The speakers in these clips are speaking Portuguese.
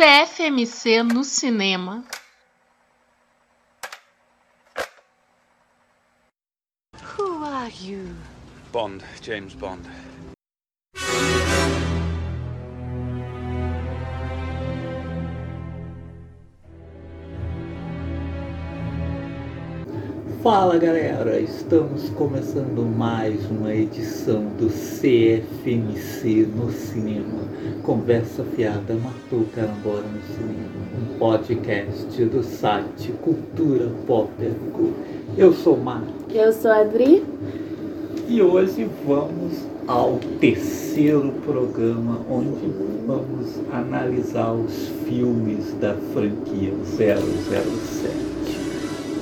CFMC no cinema. Who are you? Bond, James Bond. Fala galera, estamos começando mais uma edição do CFMC no cinema. Conversa fiada matou carambola no cinema. Um podcast do site Cultura Pop. Eu sou o Marco. Eu sou a Adri. E hoje vamos ao terceiro programa onde vamos analisar os filmes da franquia 007.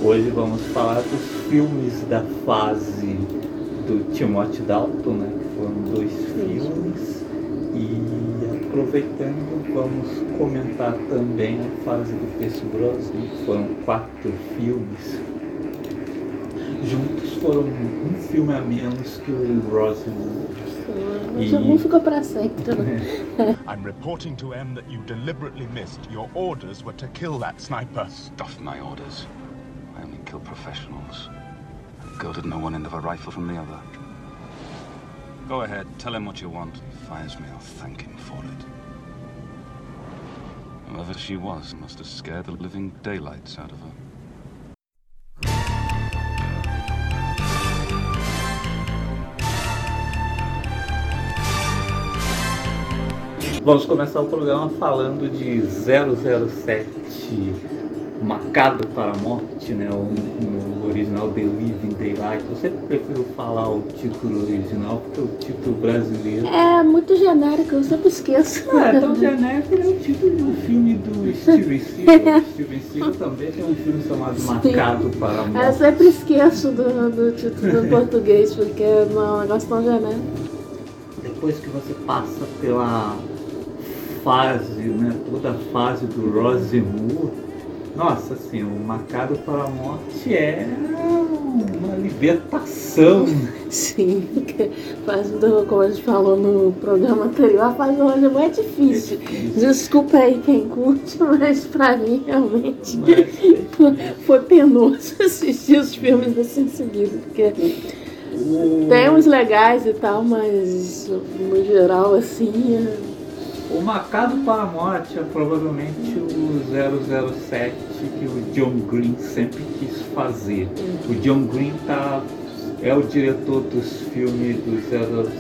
Hoje vamos falar dos filmes da fase do Timothy Dalton, né? Que foram dois filmes. E aproveitando, vamos comentar também a fase do Pierce Brosnan, que foram quatro filmes. Juntos foram um filme a menos que o Rosewood. O Jambu ficou pra sempre. Né? I'm reporting to M that you deliberately missed. Your orders were to kill that sniper. Stuff my orders. Kill professionals. Girl didn't know one end of a rifle from the other. Go ahead, tell him what you want. He fires me, I'll thank him for it. Whoever she was must have scared the living daylights out of her. Vamos começar o programa falando de 007 Marcado para a Morte, né? O, no original The Living Daylight. Eu sempre prefiro falar o título original porque o título brasileiro. É muito genérico, eu sempre esqueço. É tão genérico, é o título de um filme do Steven Seagal. Steven Seagal também tem um filme chamado Marcado para a Morte. Eu sempre esqueço do, do título em português, porque não é um negócio tão genérico. Depois que você passa pela fase, né? Toda a fase do Rosemont nossa, assim, o Marcado para a Morte é uma libertação. Sim, faz como a gente falou no programa anterior, fase do Rosemont é difícil. É difícil. Desculpa aí quem curte, mas pra mim realmente foi, foi penoso assistir os filmes assim seguidos, porque o... tem uns legais e tal, mas no geral assim. É... O Marcado para a Morte é provavelmente o 007 que o John Green sempre quis fazer. O John Green tá, é o diretor dos filmes do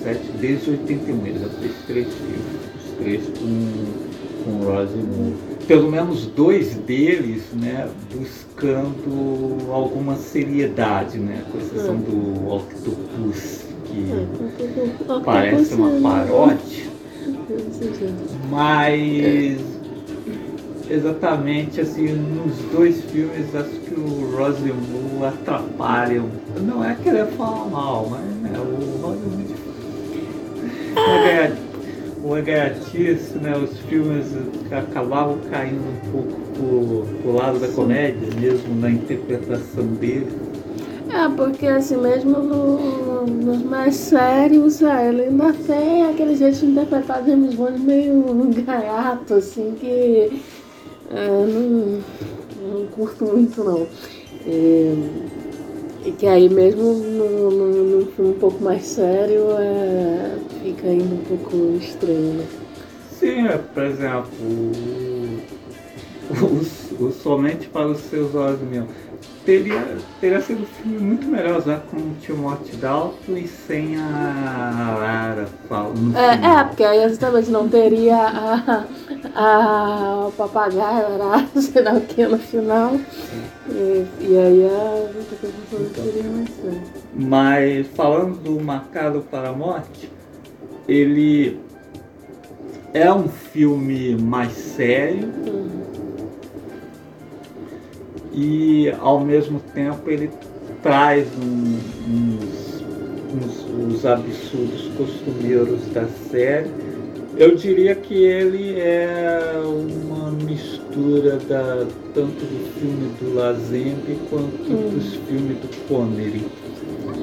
007 desde 81. Ele já fez três filmes, os três com, com Roger Pelo menos dois deles, né, buscando alguma seriedade, né, com exceção do Octopus, que parece uma paródia. Mas exatamente assim, nos dois filmes acho que o Rosemont atrapalha. Não é querer falar mal, mas né, o Rosemont o engaiatice, né, os filmes acabavam caindo um pouco pro, pro lado da comédia, mesmo na interpretação dele. É, porque assim, mesmo no, nos mais sérios, é, ele ainda tem aquele jeito de interpretar James Bond meio gaiato, assim, que é, não, não curto muito não. É, e que aí mesmo num filme um pouco mais sério é, fica ainda um pouco estranho. Né? Sim, é, por exemplo, o, o, o Somente para os Seus Olhos Mesmo teria, teria sido um filme muito melhor já com o Timothy Dalton e sem a Lara é, é, porque aí exatamente não teria a, a, o papagaio, Arara, sei lá o que no final. E, e aí a gente teria mais certo. Mas falando do Marcado para a Morte, ele é um filme mais sério. Uhum e ao mesmo tempo ele traz um, uns os, os absurdos costumeiros da série. Eu diria que ele é uma mistura da, tanto do filme do Lazembe quanto Hum. dos filmes do Connery.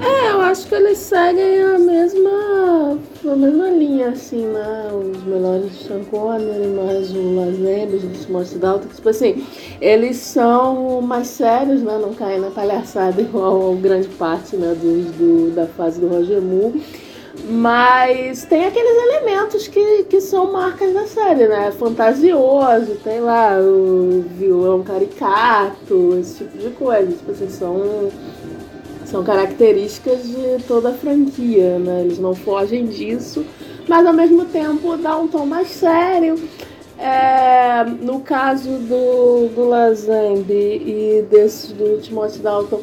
É, eu acho que eles seguem a mesma, a mesma linha, assim, né? Os melhores do Sean Connery, mais o Lazembes, o Timothy Dalton. Tipo assim, eles são mais sérios, né? Não caem na palhaçada igual grande parte né? dos, do, da fase do Roger Moore. Mas tem aqueles elementos que, que são marcas da série, né? Fantasioso, tem lá o vilão caricato, esse tipo de coisa. Tipo assim, são são características de toda a franquia, né? Eles não fogem disso, mas ao mesmo tempo dá um tom mais sério. É, no caso do, do Lazembe e desse do Timothy Dalton,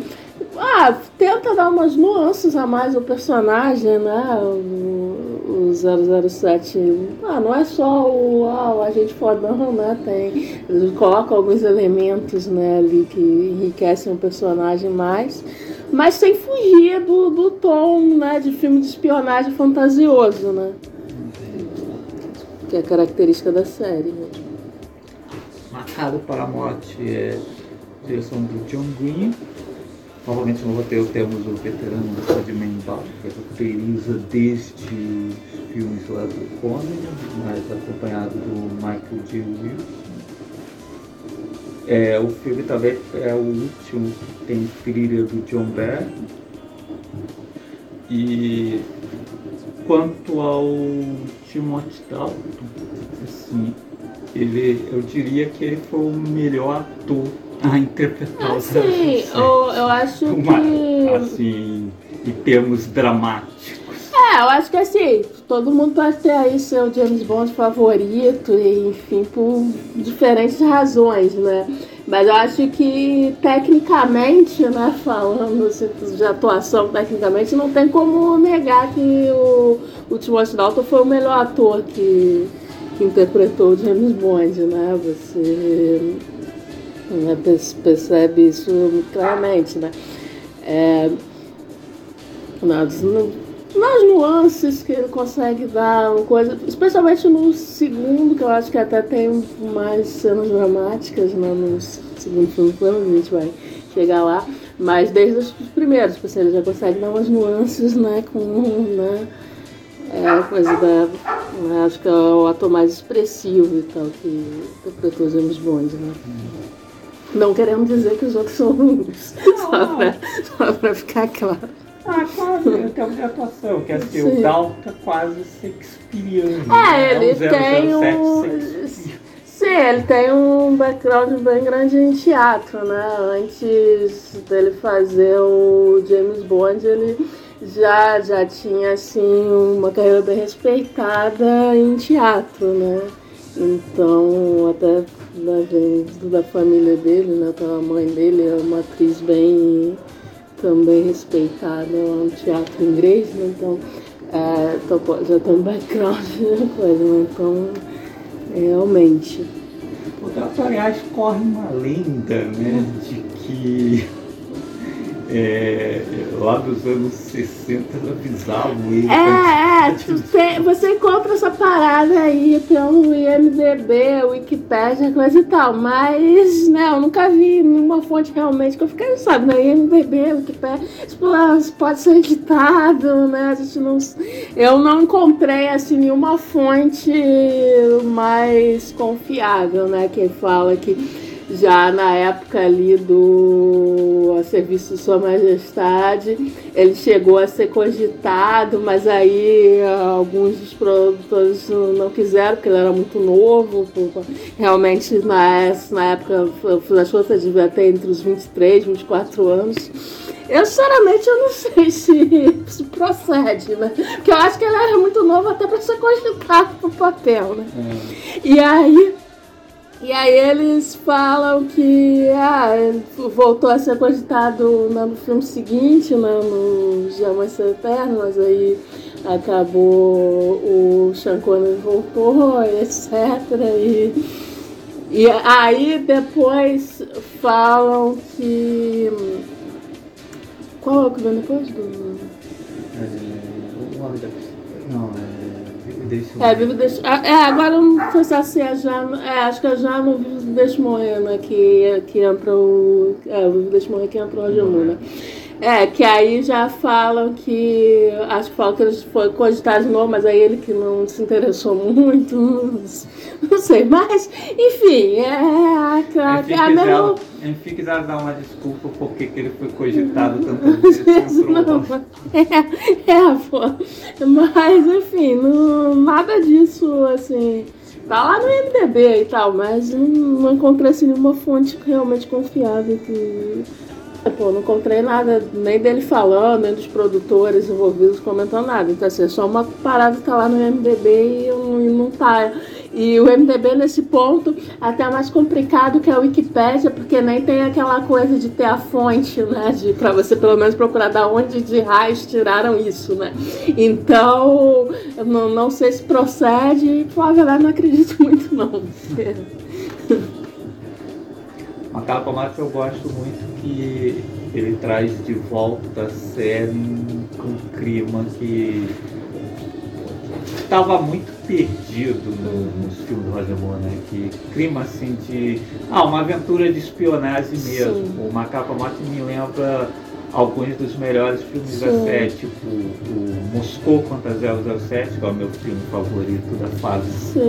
ah, tenta dar umas nuances a mais ao personagem, né? O, o 007, ah, não é só o, ah, o agente fodão, né? Tem, eles colocam alguns elementos né, ali que enriquecem o personagem mais mas sem fugir do, do tom né, de filme de espionagem fantasioso, né? Que é característica da série. Né? Marcado para a Morte é direção do John Green. Novamente no roteiro temos o veterano Rodman Ball, que roteiriza desde filmes lá do Connery, mas acompanhado do Michael J. Wilson. É, o filme também é o último que tem trilha do John Barry. E quanto ao Timothy Dalton, assim, ele, eu diria que ele foi o melhor ator a interpretar o Assim, 007. eu, eu acho Uma- que. assim, em termos dramáticos. É, eu acho que assim, todo mundo pode ter aí seu James Bond favorito, e, enfim, por diferentes razões, né? Mas eu acho que tecnicamente, né, falando de atuação tecnicamente, não tem como negar que o, o Timothy Dalton foi o melhor ator que, que interpretou o James Bond, né? Você né, perce- percebe isso claramente, né? É, no- nas nuances que ele consegue dar, uma coisa, especialmente no segundo, que eu acho que até tem mais cenas dramáticas né, no segundo filme, menos a gente vai chegar lá, mas desde os primeiros, tipo assim, ele já consegue dar umas nuances, né, com, né, é, a coisa da, né, acho que é o ator mais expressivo e tal, que interpretou James Bond, né. Não queremos dizer que os outros são ruins, só pra, só pra ficar claro. Ah, quase, em termos de atuação, que assim, Sim. o Dalton é quase shakespeariano. É, né? ele 007 tem um. Sim, ele tem um background bem grande em teatro, né? Antes dele fazer o James Bond, ele já, já tinha assim uma carreira bem respeitada em teatro, né? Então, até vem da família dele, né? Então, a mãe dele é uma atriz bem também respeitada no teatro inglês, né? Então, é, pô, já tem um background coisa, né? Então, realmente. O Dalton, aliás, corre uma lenda, né, de que é, lá dos anos 60 avisavam ele. É, é, tu tem- você encontra essa parada aí pelo IMDB, Wikipédia, coisa e tal, mas, né, eu nunca vi nenhuma fonte realmente que eu fiquei, sabe, né, IMDB, Wikipédia, tipo, isso pode ser editado, né, a gente não... Eu não encontrei, assim, nenhuma fonte mais confiável, né, que fala que já na época ali do a serviço de Sua Majestade, ele chegou a ser cogitado, mas aí ah, alguns dos produtores não quiseram, porque ele era muito novo. Realmente, na, na época, as contas, devia ter entre os 23 e 24 anos. Eu, sinceramente, eu não sei se, se procede, né? Porque eu acho que ele era muito novo até para ser cogitado pro papel, né? E aí, e aí eles falam que ah, voltou a ser cogitado no filme seguinte, né, no Ser Eterno, mas aí acabou o Sean Connery voltou, etc. E, e aí depois falam que. Qual é o que vem depois do. É. Não, é. Deixa eu É, ver. Vivo Deixa. É, agora eu não sei se é já. É, acho que é já no Vivo Deixa Morrer, né? Que, que o. É, o Vivo Deixa Morrer que entra o Roger Moore, né? É, que aí já falam que. Acho que falam que eles foi cogitar de novo, mas aí ele que não se interessou muito. Não sei, mas, enfim, é, a, Enfim, é a quiser, enfim, quiser dar uma desculpa porque que ele foi cogitado tantas vezes Não, é, é, pô. Mas, enfim, não, nada disso, assim. Tá lá no MDB e tal, mas não, não encontrei assim, nenhuma fonte realmente confiável que. Pô, não encontrei nada nem dele falando, nem dos produtores envolvidos comentando nada. Então, assim, é só uma parada que tá lá no MDB e não, não tá. E o MDB, nesse ponto, até é mais complicado que a Wikipédia, porque nem tem aquela coisa de ter a fonte, né? De, pra você pelo menos procurar da onde de raios tiraram isso, né? Então, não, não sei se procede e, pô, a galera não acredita muito, não. Uma capa mata eu gosto muito que ele traz de volta a série com um clima que estava muito perdido no- nos filmes do Roger Moore, né? Que clima assim de. Ah, uma aventura de espionagem mesmo. Sim. O Macapa Morte me lembra alguns dos melhores filmes da Sim. série, tipo o Moscou contra 007, que é o meu filme favorito da fase sim.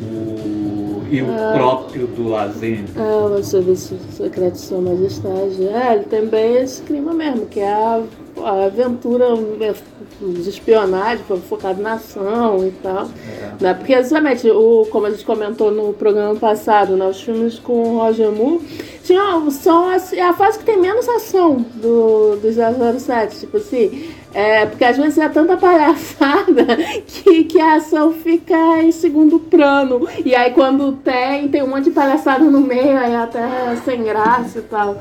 O, e o Ah. próprio do Lazenby. É, o Serviço Secreto de Sua Majestade. É, ele tem bem esse clima mesmo, que é a, a aventura é, de espionagem, foi focado na ação e tal. É. Né? Porque, exatamente, o, como a gente comentou no programa passado, né, os filmes com o Roger Moore tinham, são assim, a fase que tem menos ação do, do 007. Tipo assim, é, porque às vezes é tanta palhaçada que, que a ação fica em segundo plano. E aí quando tem, tem um monte de palhaçada no meio, aí até sem graça e tal.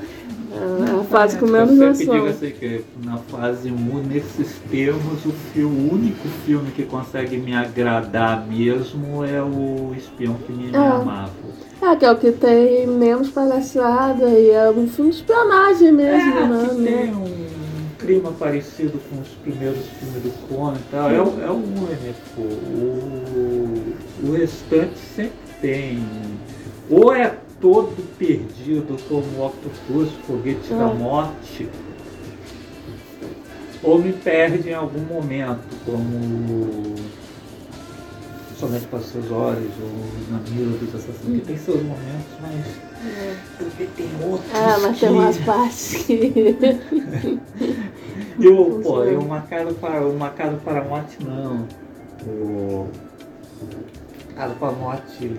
É a fase com menos Eu sempre digo ação. assim que na fase Mu, nesses termos, o, o único filme que consegue me agradar mesmo é o Espião que me, me É. amava. É, que é o que tem menos palhaçada e é um filme de espionagem mesmo, É, né? tem um clima parecido com os primeiros filmes do Conan e tal. É, o- é o único. O, o restante sempre tem. Ou é todo perdido como Octopus, Foguete da Ah. Morte, ou me perde em algum momento, como Somente para seus olhos, ou na mira dos assassinos, que tem seus momentos, mas também tem outros. É, mas tem que- umas partes que. E o, pô, e o Macado para o Macado para a Morte não. O Macado para a Morte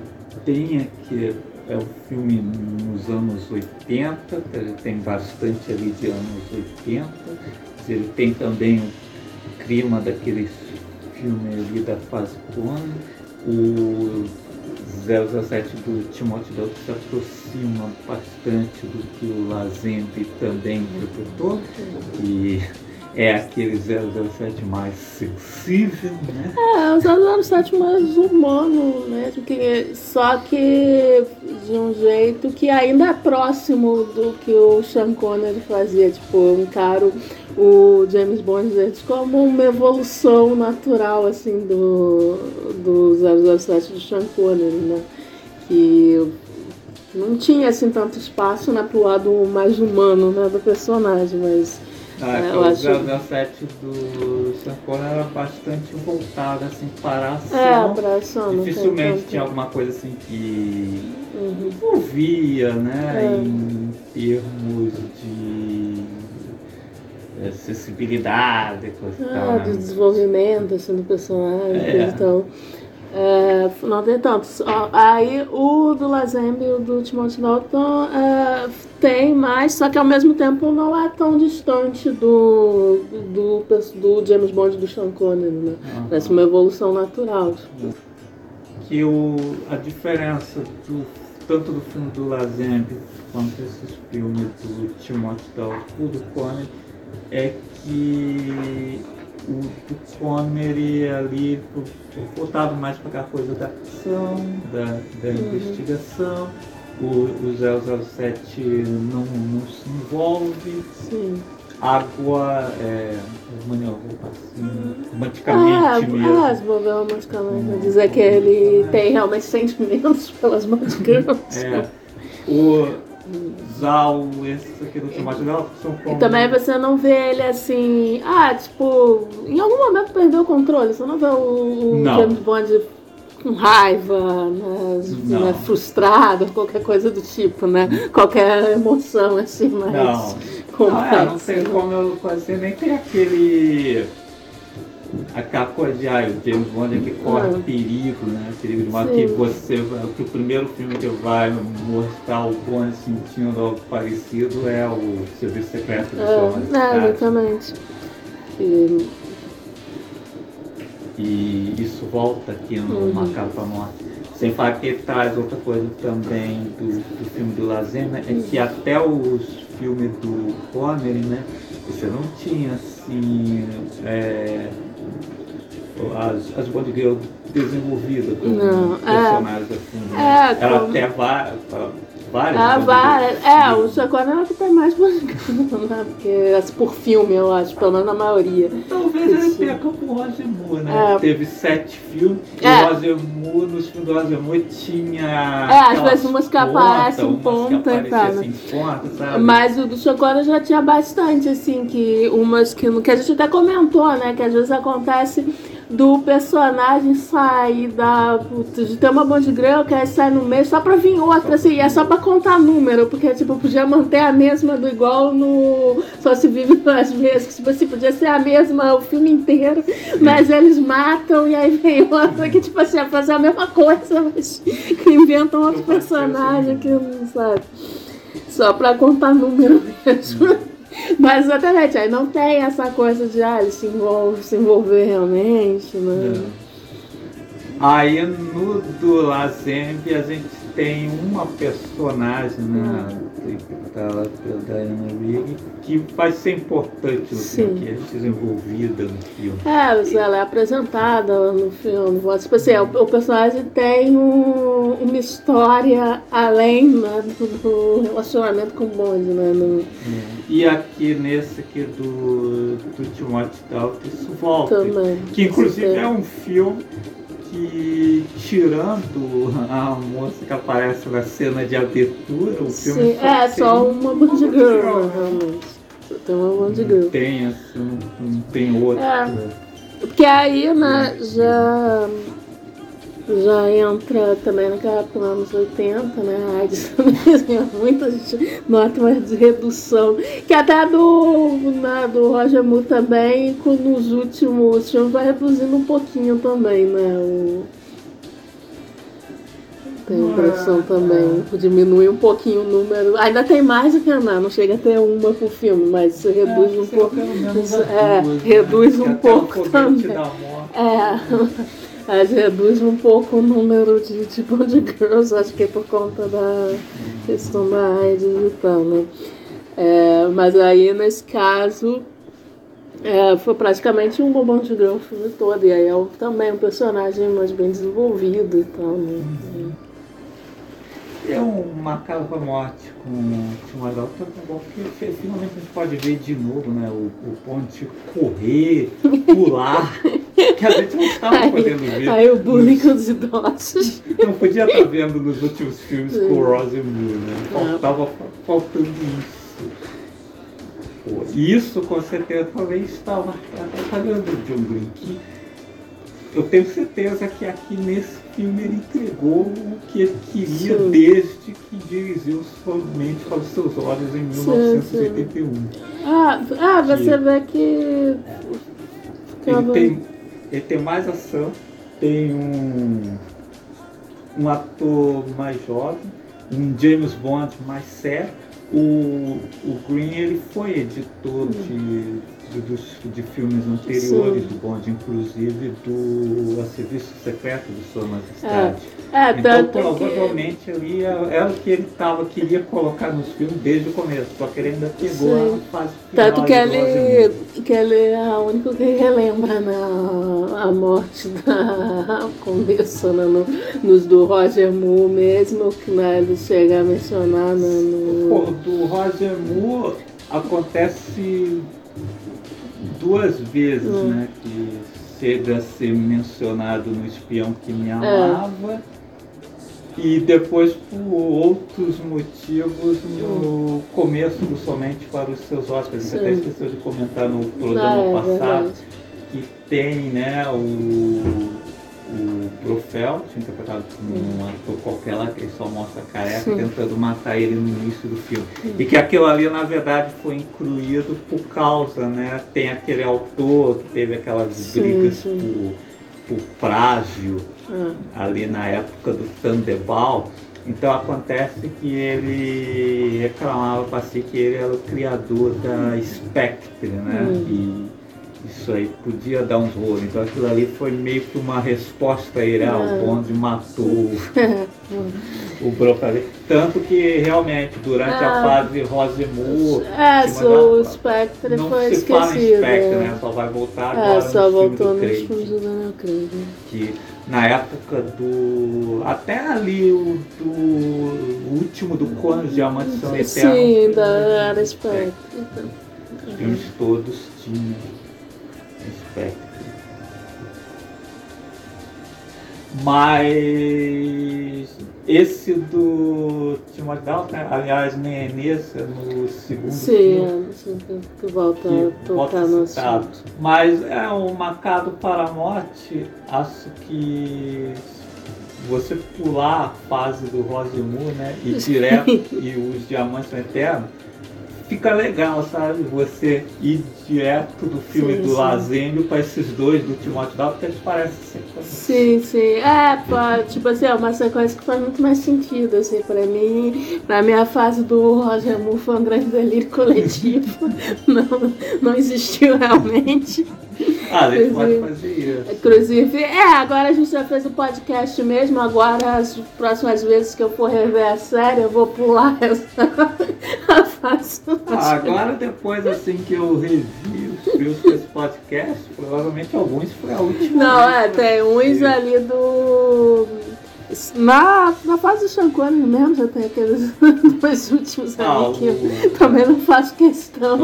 tem aqui, é um filme nos anos 80, ele tem bastante ali de anos 80. Ele tem também o clima daqueles filmes ali da fase Clone. O 007 do Timothy Dalton se aproxima bastante do que o Lazenby também interpretou. E é aquele 007 mais sensível, né? É, o 007 mais humano mesmo, que, só que de um jeito que ainda é próximo do que o Sean Connery fazia. Tipo, eu encaro o James Bond antes como uma evolução natural assim do, do 007 do Sean Connery, né? Que não tinha assim tanto espaço né, pro lado mais humano né, do personagem, mas Ah, É, eu o acho- 007 do Sean Connery era bastante voltado assim, para a ação. é, pra ação, Dificilmente tanto- tinha alguma coisa assim que Uhum. envolvia, né, É. em termos de eh, acessibilidade, coisa e tal, Ah, né? de desenvolvimento assim, do personagem, É. coisa e tal. É, não tem tanto. Só- Aí o do Lazenby e o do Timothy Dalton é, tem mais, só que ao mesmo tempo não é tão distante do, do, do James Bond e do Sean Connery, né? Aham. Parece uma evolução natural. que o, a diferença do, tanto do filme do Lazenby quanto esses filmes do Timothy Dalton e do Connery é que o do Connery ali foi voltado mais para aquela coisa da ação, da, da investigação. O, o 007 não, não se envolve. Sim. água é, mano, assim, Ah, romanticamente mesmo. ah, as romanticamente. Vai dizer que ele tem realmente sentimentos pelas Girls. É, o Zal, esse aqui do tomate dela, são E como... também você não vê ele assim, ah, tipo, em algum momento perdeu o controle, você não vê o, Não. James Bond com raiva, né, né, frustrado, qualquer coisa do tipo, né? Qualquer emoção assim, mais Não. Não, é, não tem como eu fazer, nem tem aquele. Aquela coisa de ah, o James Bond é que corre Não. perigo, né? Perigo de modo que você que o primeiro filme que vai mostrar o Bond sentindo algo parecido é o Serviço Secreto do Sua É, é, exatamente. E, E isso volta aqui no Uhum. Morte. Sem falar que traz outra coisa também do, do filme do Lazema, é que até os filmes do Connery, né? Você não tinha assim. é, as, as Bond Girls desenvolvidas como Não, é. assim. É, Né? Ela como- até vai, várias. ah, Girls. é, o Chacona é o que tem mais buscando, né? Porque assim, por filme, eu acho, pelo menos na maioria. Talvez ele Isso. perca pro Roger Moore, né? É. Teve sete filmes. É. O Roger Moore, nos filmes do Roger Moore, tinha. É, às vezes umas que aparecem em ponta e tal, assim? Mas o do Chocora já tinha bastante, assim, que umas que, que a gente até comentou, né? Que às vezes acontece do personagem sair da. de ter uma Bond Girl que aí sai no meio só pra vir outra, assim, e é só pra contar número, porque tipo, podia manter a mesma do igual no. Só se vive duas vezes, tipo assim, podia ser a mesma o filme inteiro, mas eles matam e aí vem outra que, tipo assim, é fazer a mesma coisa, mas que inventam outro faço personagem que não sabe. Só pra contar número mesmo. Mas exatamente, aí não tem essa coisa de ah, ele se, envolve, se envolver realmente, né? Aí no do Lazembe a gente tem uma personagem, né? Interpretada pela Diana Rigg, que vai ser importante no Sim. filme, que é desenvolvida no filme. É, ela é apresentada no filme. Tipo assim, o, o personagem tem um- uma história além né, do, relacionamento com o Bond, né? no- E aqui nesse aqui do, do Timothy Dalton, isso volta. também. Que inclusive é um filme que, tirando a moça que aparece na cena de abertura, o filme Sim, é só uma Bond Bond Girl, Girl, realmente. Só Tem uma Bond Não Girl. tem, assim, não, não tem outro. É. Porque aí, né, já, já entra também naquela época, nos anos 80, né, a AIDS também, muita gente nota uma redução, que até do, né, do Roger Moore também, nos últimos filmes vai reduzindo um pouquinho também, né, o... Tem a impressão também, diminui um pouquinho o número. Ainda tem mais do que a não chega a ter uma por filme, mas se reduz É, um pouco. isso- é, duas, né? reduz um pouco foguete também. da morte. É, mas reduz um pouco o número de, de Bond Girls, acho que é por conta da questão da AIDS e tal, né? É, mas aí, nesse caso, é, foi praticamente um Bond Girl o filme todo, e aí é um- também um personagem mais bem desenvolvido e tal, né? É um marcado com a morte com o Timothy Dalton, é bom porque finalmente a gente pode ver de novo, né? O, o Ponte correr, pular, que a gente não estava podendo ver. Aí o bullying com os idosos. Não podia estar vendo nos últimos filmes com o Roger Moore, né? É. Faltava faltando isso. Isso com certeza talvez estava tá vendo o John Green que eu tenho certeza que aqui nesse filme ele entregou o que ele queria Sim. desde que dirigiu somente para os seus olhos em Sim, 1981. Ah, ah você vê que. Ele tem, ele tem mais ação, tem um, um ator mais jovem, um James Bond mais sério. O, o Green ele foi editor de, de, dos, de filmes anteriores Sim. do Bond, inclusive do A Serviço Secreto de Sua Majestade. É, Então tanto que. provavelmente ali era, era o que ele tava, queria colocar nos filmes desde o começo, só que ele ainda pegou Sim. a fase final. Tanto que ele, que ele é o único que relembra né, a, morte da começo né, no, nos do Roger Moore mesmo, que né, ele chega a mencionar né, no. Pô, do Roger Moore, acontece duas vezes, Hum. né? Que chega a ser mencionado no espião que me amava. E depois, por outros motivos, no começo do Somente para os Seus Hóspedes. Você até esqueceu de comentar no Ah, programa é passado verdade. que tem né, o, o Profel, interpretado por um ator qualquer lá, que ele só mostra a careca, Sim. tentando matar ele no início do filme. E que aquilo ali, na verdade, foi incluído por causa, né? Tem aquele autor que teve aquelas Sim, brigas por, por plágio Ah, ali na época do Thunderball. Então acontece que ele reclamava para si que ele era o criador da Spectre, né? E isso aí podia dar uns rolos. Então aquilo ali foi meio que uma resposta a ele, ah, Ah. o Bond matou o Brocadê. Tanto que realmente durante a Ah. fase Rosemur. É, mandava- o Spectre não foi se fala em esquecido. Spectre, é. né? Só vai voltar agora É, no só filme voltou Craig filmes do Daniel Craig. que na época do. Até ali o do último do Conan, os Diamantes São Eternos. Sim, ainda era Spectre. então. Os filmes todos tinham Spectre. Mas esse do Timothy Dalton, aliás, nem é nesse, é no segundo Sim, filme. é, sei que- volta a tocar no citado. Mas é um marcado para a morte, acho que você pular a fase do Rosemur, né? E direto e os diamantes são eternos, fica legal, sabe? Você ir direto do filme Sim, do sim. Lazênio para esses dois do Timóteo Dalton, porque eles parecem ser Sim, sim. É, pô, tipo assim, é uma sequência que faz muito mais sentido, assim, pra mim. Na minha fase do Roger Moore foi um grande delírio coletivo. não, não existiu realmente. Ah, ele pode Inclusive- fazer isso. Inclusive, é, agora a gente já fez o podcast mesmo, agora as próximas vezes que eu for rever a série, eu vou pular essa a fase. Ah, agora depois assim que eu revi os filmes desse podcast, provavelmente alguns foi a última. Não, é, tem uns ali do. Na, na fase do Sean Connery mesmo, já tem aqueles dois últimos Ah, ali que eu o- também não faço questão.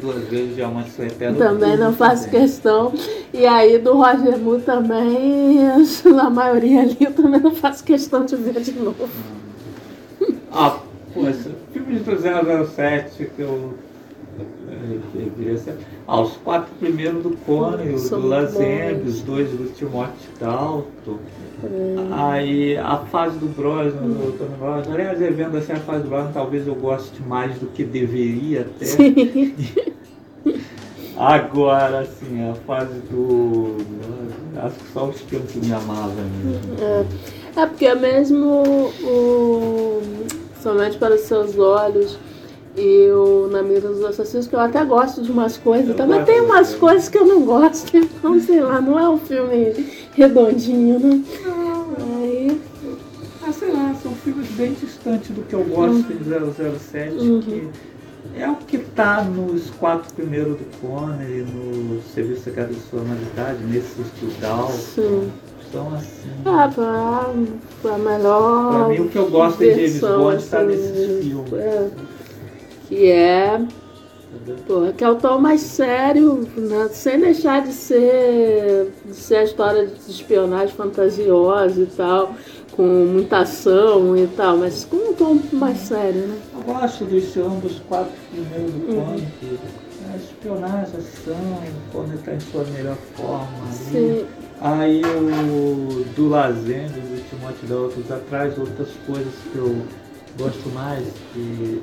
Duas vezes Diamante São Eterno. Também não faço questão. E aí do Roger Moore também, na maioria ali, eu também não faço questão de ver de novo. Ah, poxa, filme do 007 que eu. Eu queria ser- Ah, os quatro primeiros do São do Lazembe, os dois do Timothy Dalton. É. Aí a fase do Brosnan, do Tony Brosnan. Aliás, vendo assim a fase do Brosnan, talvez eu goste mais do que deveria até. Sim. Agora, assim, a fase do. Acho que só os cantos me amavam mesmo. É, é porque mesmo o Somente para os Seus Olhos e o Na Mira dos Assassinos, que eu até gosto de umas coisas, Eu também gosto tem umas também. coisas que eu não gosto, então sei lá, não é um filme redondinho, né? Aí, Ah, sei lá, são filmes bem distantes do que eu gosto de 007, Uhum. que é o que tá nos quatro primeiros do Connery, no Serviço Secreto de Sua do Dalton. sim. São assim. Ah, pra, pra melhor. Pra mim, o que eu gosto de James Bond tá assim, nesses filmes. é. Que é Porra, que é o tom mais sério, né? sem deixar de ser, de ser a história de espionagem fantasiosa e tal, com muita ação e tal, mas com um tom mais sério, né? Eu gosto dos quatro primeiros do Uhum. Connery, que é espionagem, ação, quando ele tá em sua melhor forma. Sim. Aí o do Lazende, do Timóteo Dalton, atrás outras coisas que eu gosto mais, que.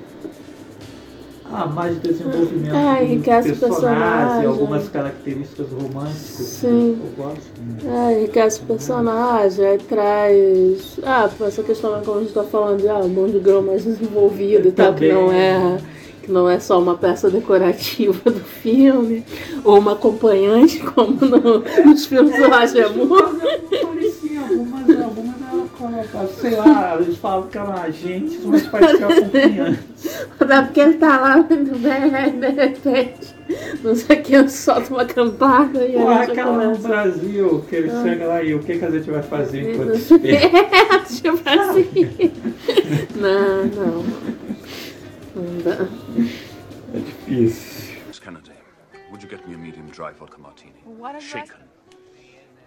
Ah, mais desenvolvimento É, enriquece o personagem. algumas características românticas Sim. que eu gosto. É, enriquece o personagem, aí traz. Ah, essa questão como a gente tá falando de ah, um monte de grão mais desenvolvido e tal, que não é. Que não é só uma peça decorativa do filme, ou uma acompanhante, como no- nos filmes do Roger Moore. Sei lá, eles falam que é agente, mas parecia acompanhante. É porque ele tá lá muito bem, aí de repente, não sei quem solta uma campada e Pô, aí aquela no. Brasil, que Ah. ele chega lá e o que, que a gente vai fazer enquanto espera? É, tipo assim. Não, não. Não dá. É difícil. Miss Kennedy, would you get me a medium dry vodka martini? Shaken,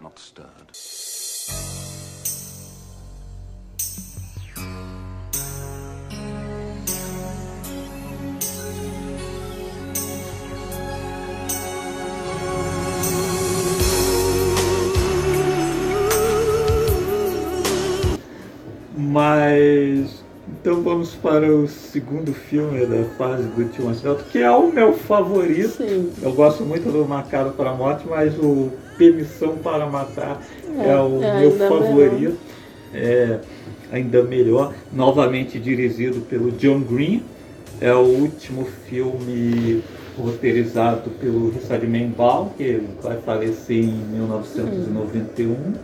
not stirred. Mas então vamos para o segundo filme da fase do Tio Anselmo, que é o meu favorito. Sim. Eu gosto muito do Marcado para a Morte, mas o Permissão para Matar é, É, o é meu favorito. É ainda melhor. Novamente dirigido pelo John Green. É o último filme roteirizado pelo Richard Menbaum, que vai falecer em 1991.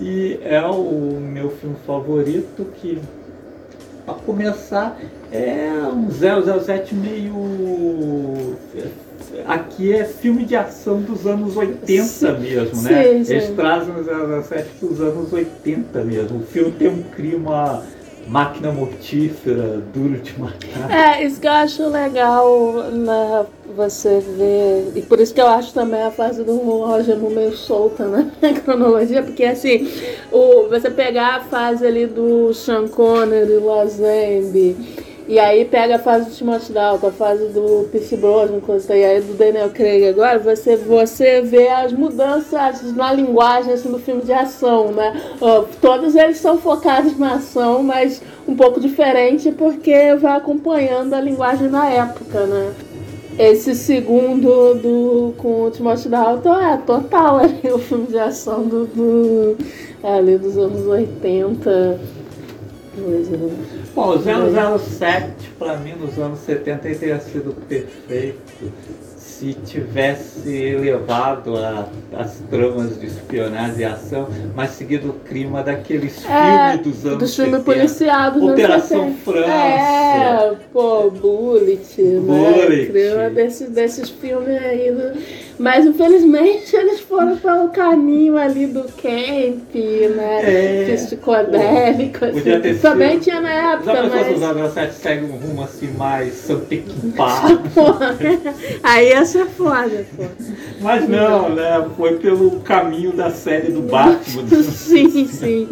E é o meu filme favorito que, para começar, é um 007 meio... Aqui é filme de ação dos anos 80 Sim, mesmo, né? sim, sim. Eles trazem o 007 dos anos 80 mesmo. O filme tem um clima máquina mortífera, duro de matar. É, isso que eu acho legal na, você ver. E por isso que eu acho também a fase do Roger meio solta na cronologia, porque assim, o, você pegar a fase ali do Sean Connery, Lazenby, e aí pega a fase do Timothy Dalton, a fase do Pierce Brosnan, e aí do Daniel Craig agora, você, você vê as mudanças na linguagem assim, do filme de ação, né? Ó, todos eles são focados na ação, mas um pouco diferente porque vai acompanhando a linguagem na época, né? Esse segundo do, com o Timothy Dalton é total ali, o filme de ação do, do ali dos anos 80. Né? Bom, o 007 para mim nos anos 70 ele teria sido perfeito se tivesse levado a- as tramas de espionagem e ação, mas seguido o clima daqueles É, filmes dos anos do filme 70. policial dos anos Operação 70. França. É, pô, Bullet, né? Bullet. Clima desses, desses filmes aí. do- Mas infelizmente eles foram para o caminho ali do camp, né? É, Psicodélico, pô, podia ter assim. Também sido- tinha na época, mas. o 007 segue um rumo assim mais Santequipá? Porra, aí ia ser foda, pô. Mas não, né? Foi pelo caminho da série do Batman. do Sim, sim.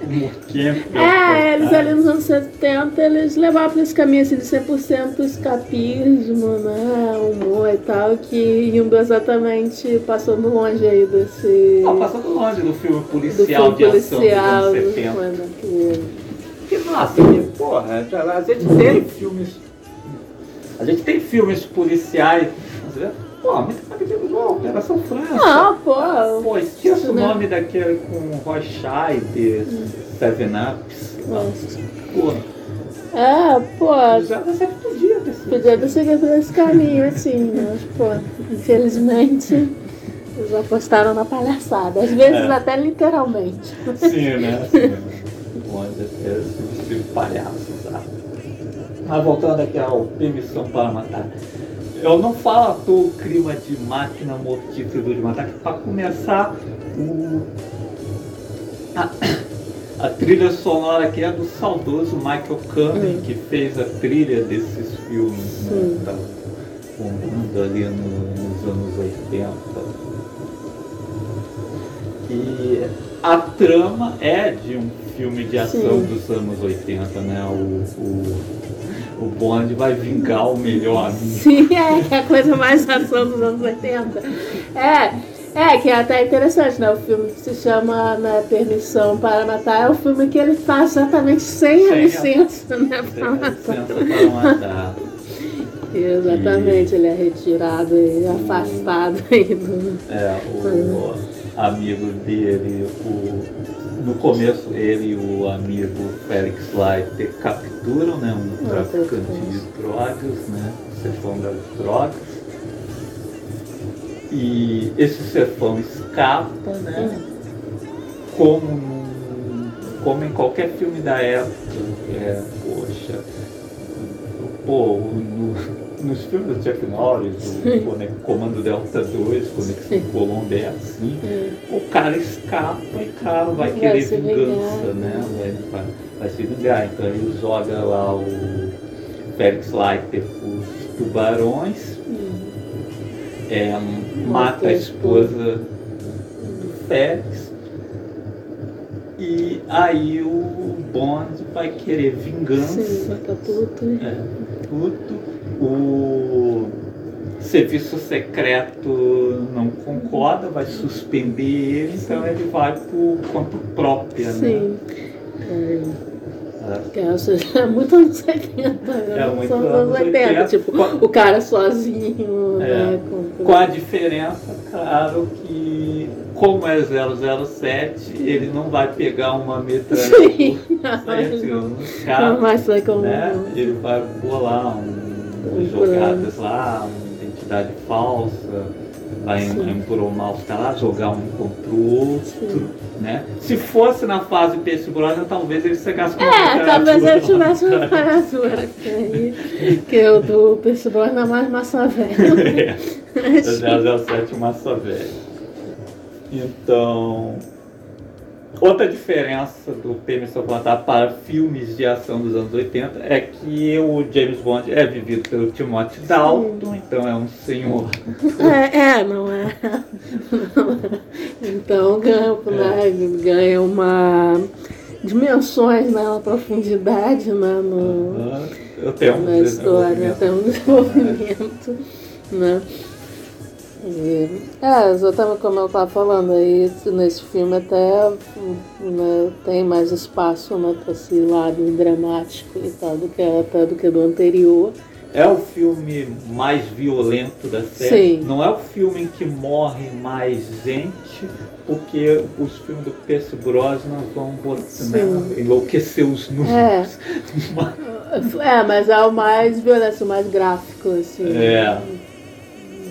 Camp, É, eles ali nos anos 70, eles levavam pra esse caminho assim de 100% escapismo, né, humor e tal, que indo exatamente passando longe aí desse... Não, passando longe do filme do policial filme de ação policial, dos anos 70. né, que- nossa, que, porra, a gente tem filmes. A gente tem filmes policiais. Às vezes, Pô, muito parecido com Operação França. Ah, pô, Pô, esqueço o né? nome daquele com Roy Scheider, Seven Ups. Pô, É, pô, já você podia ter sido. podia ter seguido por esse caminho, assim, mas, pô, infelizmente, eles apostaram na palhaçada, às vezes É. até literalmente. Sim, né? Sim. Onde é substituir palhaço, sabe? Mas voltando aqui ao Permissão para Matar. Eu não falo à toa o clima de máquina mortífera de matar, que para começar, o... a, a trilha sonora aqui é do saudoso Michael Kamen, Hum. que fez a trilha desses filmes, né? Sim. Tá bombando ali no- nos anos 80. E a trama é de um filme de ação Sim. dos anos 80, né? O, o, o Bond vai vingar o melhor amigo. Sim, é, que é a coisa mais ação dos anos 80. É, é, que é até interessante, né? O filme que se chama né, Permissão para Matar é o filme que ele faz exatamente sem a Sem a- licença, né? Tem Pra licença matar. para matar. Exatamente, ele é retirado e afastado aí do. É, o amigo dele, o, no começo ele e o amigo Felix Leiter capturam né, um traficante de drogas, né? Cefão das drogas. E esse cefão escapa, né? Como, como em qualquer filme da época. É, poxa. Pô, no- nos filmes do Chuck Norris, o Cone- Comando Delta 2, Conexão Colômbia é assim, o cara escapa e claro, vai, Vai querer vingança, né? Vai, vai, vai se vingar. Então ele joga lá o Felix Leiter os tubarões, é, mata a esposa do Félix e aí o Bond vai querer vingança. Sim, fica puto. É, puto. O serviço secreto não concorda, vai suspender ele, então ele vai por conta própria, né? Sim. É, que é, seja, é muito anos 70. É muito anos 80. Tipo, o cara sozinho, É. né? Com, Com a diferença, claro, que como é 007, ele não vai pegar uma metralhadora Sim. atirando nos Não, caras, mas foi como. né? Ele vai bolar um, Um jogadas lá, uma identidade falsa, vai embromar os caras lá, jogar um contra o outro, Sim. né? Se fosse na fase Brosnan, talvez ele chegasse com uma É, talvez metralhadora. tivesse uma metralhadora. Que, aí- que o do Percy Brosnan é mais massa velha. É, 007 Massa Velha. Então, outra diferença do Permissão Plantar para filmes de ação dos anos 80 é que o James Bond é vivido pelo Timothy Dalton, então é um senhor. É, é, não é. É. Então ganha, né, ganha uma dimensões, né, uma profundidade né, no, Eu tenho um na história, tem um desenvolvimento, né? E, é, exatamente como eu estava falando aí, nesse filme até né, tem mais espaço né, para esse lado dramático e tal do que até do que do anterior. É o filme mais violento da série. Sim. Não é o filme em que morre mais gente, porque os filmes do Pierce Brosnan vão né, enlouquecer os números. É, mas é o mais violento, o mais gráfico, assim. É.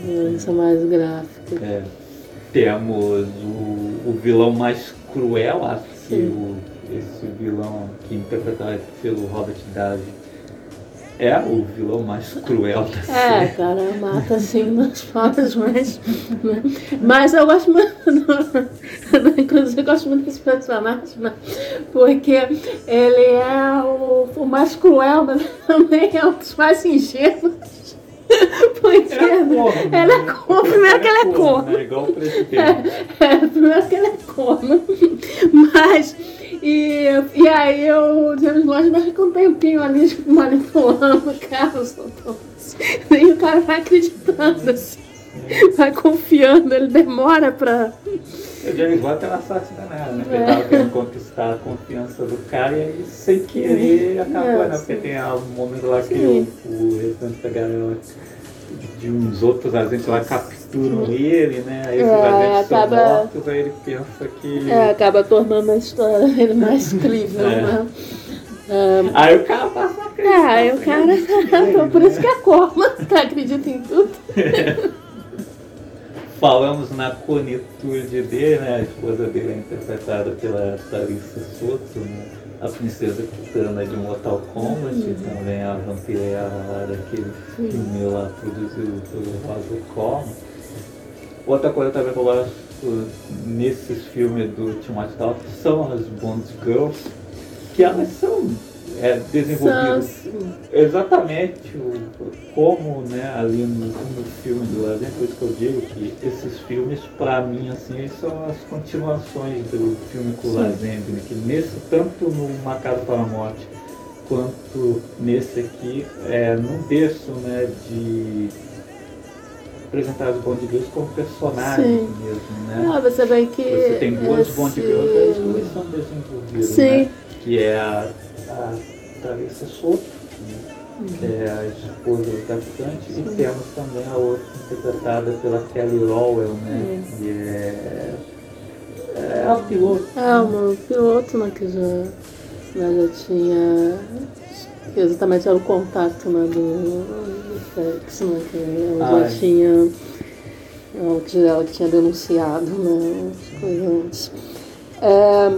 Violência mais gráfica. É, temos o, o vilão mais cruel, acho que o, esse vilão que é interpretado pelo Robert Davi é o vilão mais cruel da É, série. cara, mata assim nas formas mais. né? Mas eu gosto muito. Do, inclusive, eu gosto muito desse personagem, né? porque ele é o, o mais cruel, mas também é um dos mais ingênuos. Porque Ele é corno. ele é corno, primeiro que ele é corno. É igual o presidente. É, primeiro que ele é corno. Mas. E, e aí o James Bond vai com um tempinho ali tipo, manipulando o soltando assim. E o cara vai acreditando, assim. Vai confiando, ele demora pra. O James Bond tem uma sorte danada, né? Porque É. ele tava querendo conquistar a confiança do cara e aí, sem querer, acabou, É, né? Porque sim. tem um momento lá que Sim. o, o restante da galera de uns outros agentes lá capturam ele, né? Aí esses É, agentes acaba- são mortos, aí ele pensa que... É, acaba tornando a história dele mais crível, É. né? É, Aí o cara passa a é, acreditar. aí o cara. né? Por isso que é corno, tá? Acredita em tudo. Falamos na conitude dele, né? A esposa dele é interpretada pela Thalissa Soto, né? a princesa Kitana de Mortal Kombat, Uhum. também a vampirella lá daquele filme lá produzido pelo Rosa Coma. Outra coisa também que eu gosto nesses filmes do Timothy Dalton são as Bond Girls, que elas são é, São, desenvolvidas assim, Exatamente o, como né, ali no, no filme do Lazen, por isso que eu digo que esses filmes, para mim, assim, eles são as continuações do filme com o. Lazenby, que nesse, tanto no Macado para a Morte quanto nesse aqui, é, não deixam né, de apresentar os Bond Girls como personagens Sim. mesmo, né? Ah, você vê que. Você tem duas esse- Bond Girls, as duas são desenvolvidas, Sim. né? Que é a, a Thalissa Soto, que é a esposa do traficante, e temos também a outra interpretada pela Kelly Rowell, né? Que é, é a piloto. É, uma piloto, né, que já, né, já tinha. Exatamente era o contato né, do, do Félix, né? Que ela Ah, já é. tinha. Ela que, tinha denunciado né, as coisas antes. É,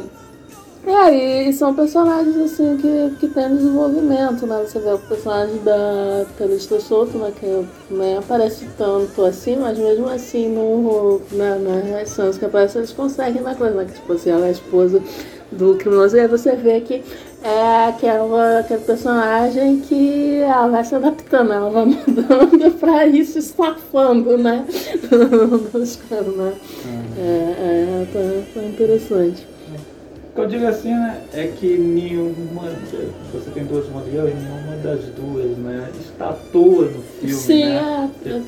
É, e, são personagens assim que, que tem desenvolvimento, né? Você vê o personagem da Calista Solto, né? Que nem aparece tanto assim, mas mesmo assim no, na, nas cenas que aparecem eles conseguem na coisa, né? Que tipo assim, ela é a esposa do criminoso, e aí você vê que é aquela, aquele personagem que ela vai se adaptando, ela vai mudando pra ir se estafando, né? Dos caras, né? É, é, tá, tá interessante. O que eu digo assim, né, é que nenhuma, você tem duas modelos, nenhuma das duas, né, está à toa no filme, Sim, né? é, E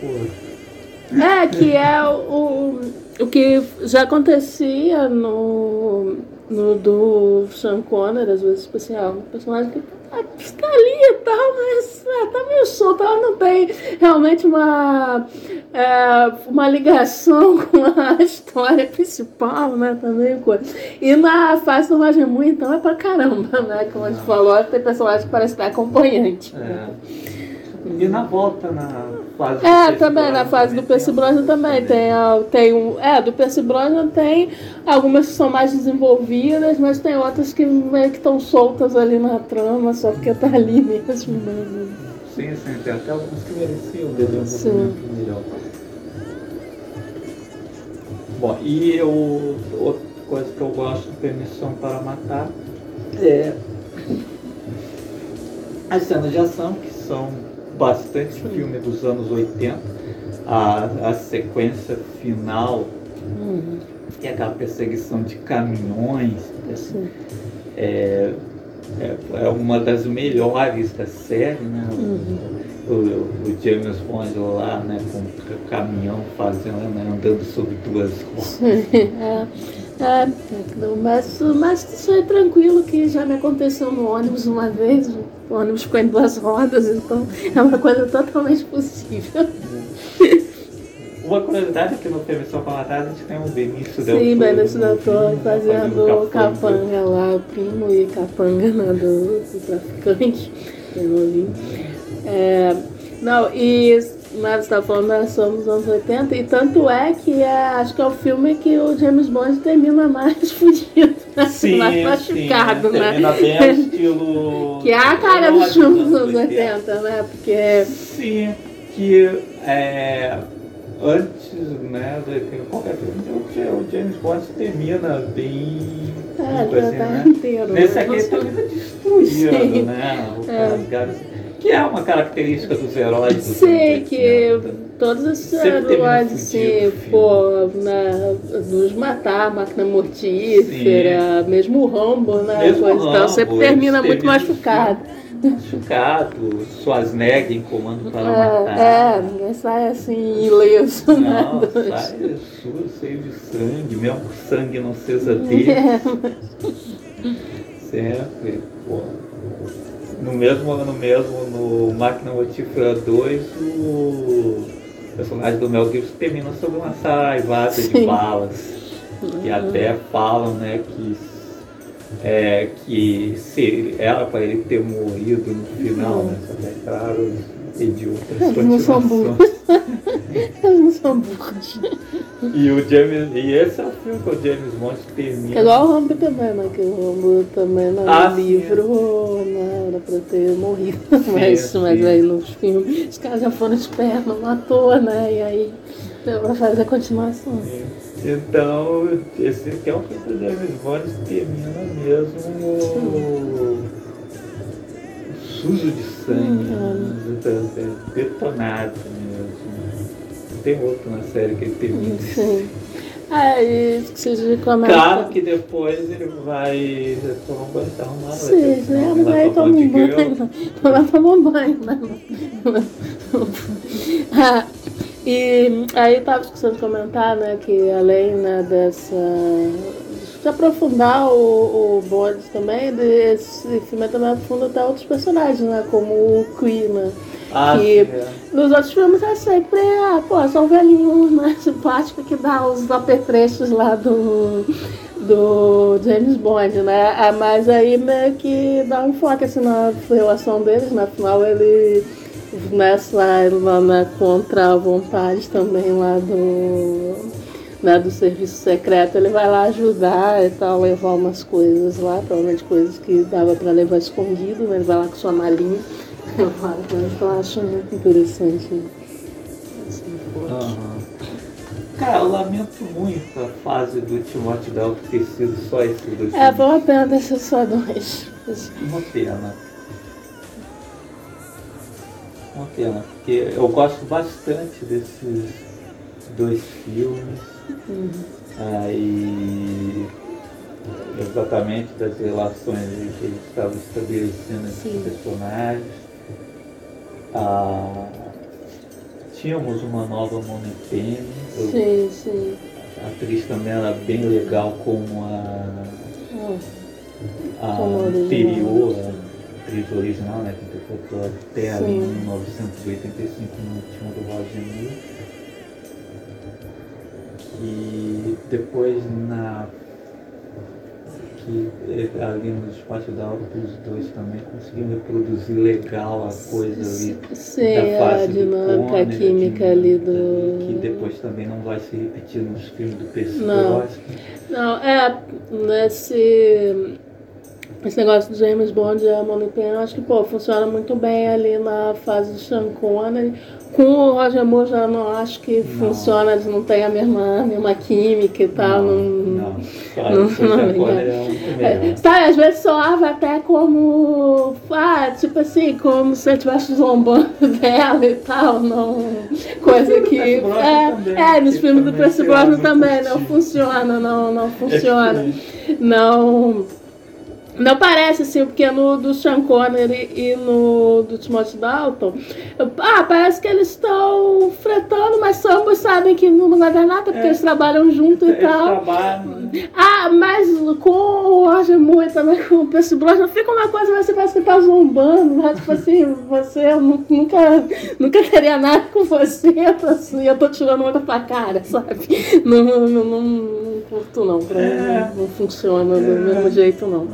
pô, É, que é o, o que já acontecia no, no do Sean Connery, às vezes, tipo assim, ah, um personagem que tá, tá ali e tal, mas é, tá meio solto, ela não tem realmente uma, é, uma ligação com a história principal, né? Tá meio coisa. E na fase do Moore, então, é pra caramba, né? Como a gente falou, tem personagem que parece estar acompanhante. é. E na volta, na fase do É, também, na fase do tem Percy um- Brosnan também tem, tem um. É, do Percy Brosnan tem algumas que são mais desenvolvidas, mas tem outras que meio que estão soltas ali na trama, só porque tá ali mesmo. Né? Sim, sim, tem até alguns que mereciam um desenvolvimento melhor. Bom, e eu, outra coisa que eu gosto Permissão para Matar é as cenas de ação, que são bastante filme dos anos 80. A, a sequência final, Uhum, que é aquela perseguição de caminhões, sim. é, é, é uma das melhores da série, né? O- Uhum. O, o James Bond lá, né, com o caminhão fazendo, né, andando sobre duas rodas. É, é, não, mas, mas isso é tranquilo que já me aconteceu no ônibus uma vez. O ônibus ficou em duas rodas, então é uma coisa totalmente possível. Uma curiosidade é que no Permissão para Matar a gente tem o Benício Del Sim, Benício Del Toro fazendo capanga lá, o primo e capanga né, do, do traficante. Eu não vi. É, não, e mas você estava falando, nós somos dos anos 80, e tanto é que é, acho que é o filme que o James Bond termina mais fudido, né? Sim, mais sim, machucado, né? termina bem ao estilo... Que é a cara do Hollywood filme dos anos 80, né? Porque. Sim, que é, antes, né, de que qualquer filme, o, o James Bond termina bem... É, assim, tá né? inteiro. Nesse né? aqui ele termina destruído, Sim. né? O É. assim. Que é uma característica dos heróis do Sei que filme. todos Sempre termina heróis, assim, pô, né, nos matar, máquina mortífera, mesmo o Rambo, né? Mesmo coisa e tal, Rambo, sempre eles termina muito machucado. Machucado, Schwarzenegger em comando para matar. É, é, ninguém sai assim ileso, né? Não, dos- sai sujo, cheio de sangue, mesmo que sangue não seja dele. É, Sempre, pô. No mesmo, no mesmo, no Máquina Mortífera 2, o personagem do Mel Gibson termina sob uma saraivada de balas. Que até falam, né, que, é, que se era para ele ter morrido no final, né? Só que é claro, pediu outras Eles não são continuações. Eles não são burros. E o James. E esse é o filme que o James Bond termina. É igual o Rambo também, né? Que o Rambo também no Ah, sim. livro né, era pra ter morrido. mas, sim. mas aí nos filmes os caras já foram espertos, matou, né? E aí deu pra fazer a continuação. Então, esse aqui é o filme do James Bond termina mesmo sujo de sangue, Hum, né? detonado mesmo. Tem outro na série que ele termina. Sim. Ah, e esqueci de comentar. Claro que depois ele vai tomar um banho, tá arrumado. vai Sim, ter- sim, vai tomar um banho. né? Lá toma um banho, né? Ah, e aí tava esquecendo de comentar, né, que além né, dessa. De aprofundar o, o bonde também, esse filme também aprofunda até outros personagens, né? Como o Queen, né? Ah, que é. nos outros filmes é sempre, ah, pô, só um velhinho né, simpático que dá os apetrechos lá do, do James Bond, né? Ah, Mas aí meio que dá um enfoque assim na relação deles, né? Afinal ele né, sai lá na contra a vontade também lá do, né, do serviço secreto, ele vai lá ajudar e tal, levar umas coisas lá, provavelmente coisas que dava para levar escondido, né, ele vai lá com sua malinha. Eu então acho muito interessante. Assim. Cara, eu lamento muito a fase do Timóteo Dalton ter sido só esses dois É, foi uma pena desses só dois. Uma pena. Uma pena, porque eu gosto bastante desses dois filmes. Aí exatamente das relações que eles estavam estabelecendo entre Sim. os personagens. Ah, tínhamos uma nova. Eu- Sim, sim. A atriz também era bem legal como a Ah, a Como anterior, a atriz original, né, que interpretou até ali em Sim. 1985 no último do Roger Moore. E depois na que eh, ali no espaço da aula os dois também conseguiram reproduzir legal a coisa ali Sim, da a fase do dinâmica Conner, a química ali do. que depois também não vai se repetir nos filmes do Percy Não. Não, é, nesse. Esse negócio do James Bond e a Money Penny, eu acho que, pô, funciona muito bem ali na fase de Sean Connery. Com o Roger Moore, já não acho que Não. funciona, não têm a mesma, a mesma química e tal. Não, não. Só não- não, é É, sabe, às vezes soava até como. Ah, tipo assim, como se eu estivesse zombando dela e tal, não. Coisa que. É, também, é, nos filmes do Percy Brosnan também não curti. funciona, não, não funciona. É diferente. Não. Não parece assim, porque no do Sean Connery e no do Timothy Dalton, ah, parece que eles estão fretando, mas ambos sabem que não vai dar nada, porque É. eles trabalham junto e Eles tal. trabalham, Ah, mas com o Roger Moore e também com o Percy Brosnan, fica uma coisa, você parece que tá zombando, né? Tipo assim, você, nunca, nunca teria nada com você, assim, eu tô tirando outra pra cara, sabe? Não, não, não, não, curto não, pra mim É. não, não funciona do mesmo jeito não.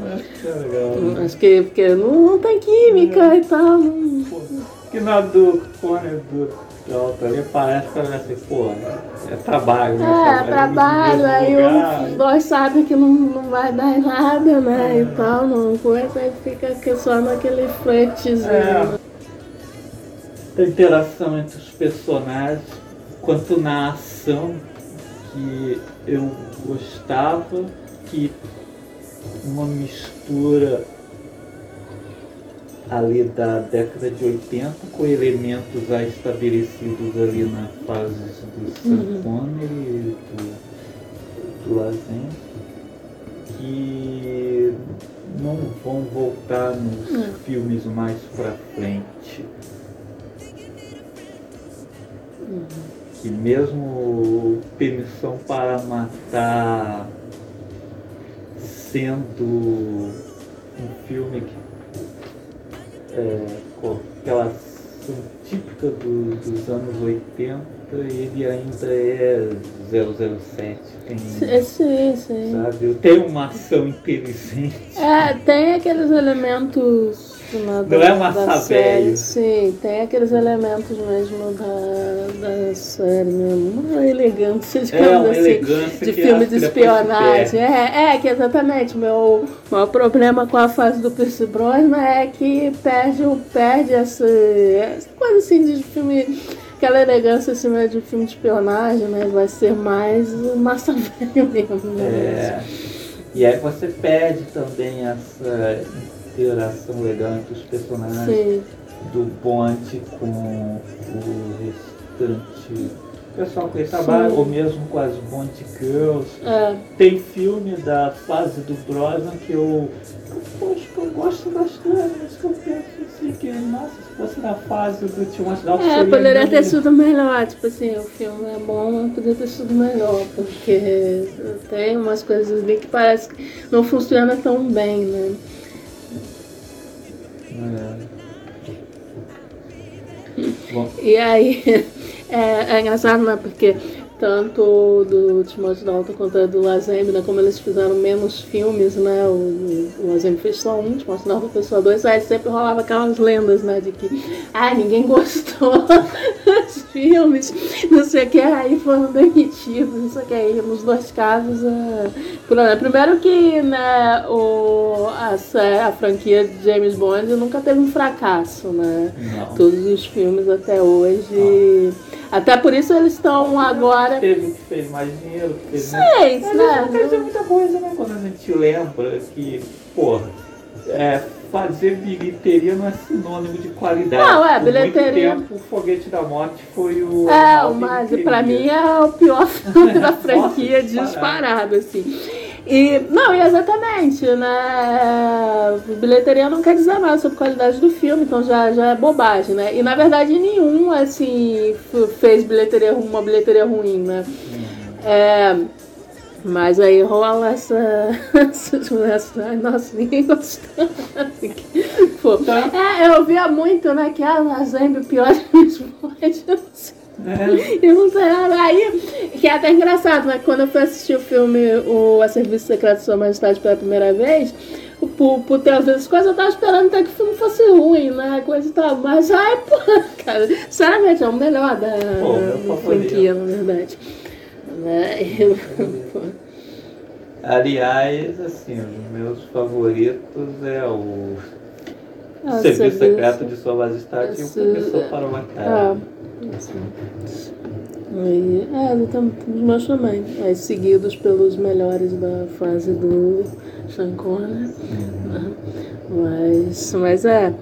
É legal. Acho que porque não, não tem química e tal. Não... Que na do Conner do Dalton ali parece que ela assim, pô, é trabalho, né? É, trabalho, no mesmo aí os dois sabem que não, não vai dar nada, né? E tal, não coisa, aí fica só naquele fretezinho. É. A interação entre os personagens, quanto na ação que eu gostava, que uma mistura ali da década de 80 com elementos já estabelecidos ali na fase do Sean Connery e do, do Lazenby, que não vão voltar nos filmes mais pra frente. Que mesmo Permissão para Matar sendo um filme que é, com aquela ação típica do- dos anos 80, ele ainda é 007. Tem, sim, sim. sabe? Tem uma ação inteligente. É, tem aqueles elementos Não é uma da saveia. série. Sim, tem aqueles elementos mesmo da, da série mesmo. Uma elegância, digamos É uma assim, elegância de filme de espionagem. É, é, que exatamente. Meu maior problema com a fase do Percy Brosnan é que perde, perde essa, essa coisa assim de filme. Aquela elegância assim, né, de filme de espionagem, né? Vai ser mais massa velho mesmo. Né? É, e aí você perde também essa interação legal entre os personagens Sim. do Bond com o restante pessoal que trabalha, ou mesmo com as Bond Girls. É. Tem filme da fase do Brosnan que eu, eu, poxa, que eu gosto bastante, mas que eu penso assim, que, nossa, se fosse na fase do Timóteo Dalton, É, poderia ter sido melhor. Tipo assim, o filme é bom, mas poderia ter sido melhor. Porque tem umas coisas ali que parece que não funciona tão bem, né? É. E aí, é, é engraçado, né? Porque tanto do Timóteo Dalton quanto do Lazembe, né? Como eles fizeram menos filmes, né? O, o fez só um, o Timóteo Dalton fez só dois. Aí sempre rolava aquelas lendas, né? De que, ah, ninguém gostou. filmes, não sei o que, aí foram demitidos, não sei o que, aí nos dois casos, uh, primeiro que né, o, a, a franquia de James Bond nunca teve um fracasso, né? Não. Todos os filmes até hoje. Até por isso eles estão agora. Teve o que fez mais dinheiro, que fez Sei, Mas né? dizer muita coisa, né? Quando a gente lembra que, porra, é, fazer bilheteria não é sinônimo de qualidade. Não, é, Por bilheteria- Muito tempo, o Foguete da Morte foi o. É, o mais, pra mim é o pior filme da franquia Nossa, disparado, assim. E, não, e exatamente, né? Bilheteria não quer dizer nada sobre a qualidade do filme, então já, já é bobagem, né? E na verdade nenhum, assim, fez bilheteria, uma bilheteria ruim, né? É, mas aí rola essa. ai, nossa, ninguém gostou. Pô, é, eu ouvia muito, né? Que a Lazembe o pior. É, Eu não sei nada. Aí, que é até engraçado, né? Quando eu fui assistir o filme o A Serviço Secreto de Sua Majestade pela primeira vez, por ter ouvido as coisas, eu tava esperando até que o filme fosse ruim, né? Coisa e tal. Mas, ai, pô, cara, sinceramente, é o melhor da, Pô, franquia, na verdade. Né? Eu- pô. aliás, assim, os meus favoritos é o Ah, Serviço Secreto de Sua Majestade e o Professor para Ah, Matar. assim. Aí, é, os meus também. Aí, seguidos pelos melhores da fase do Connery. né? Mas, mas é.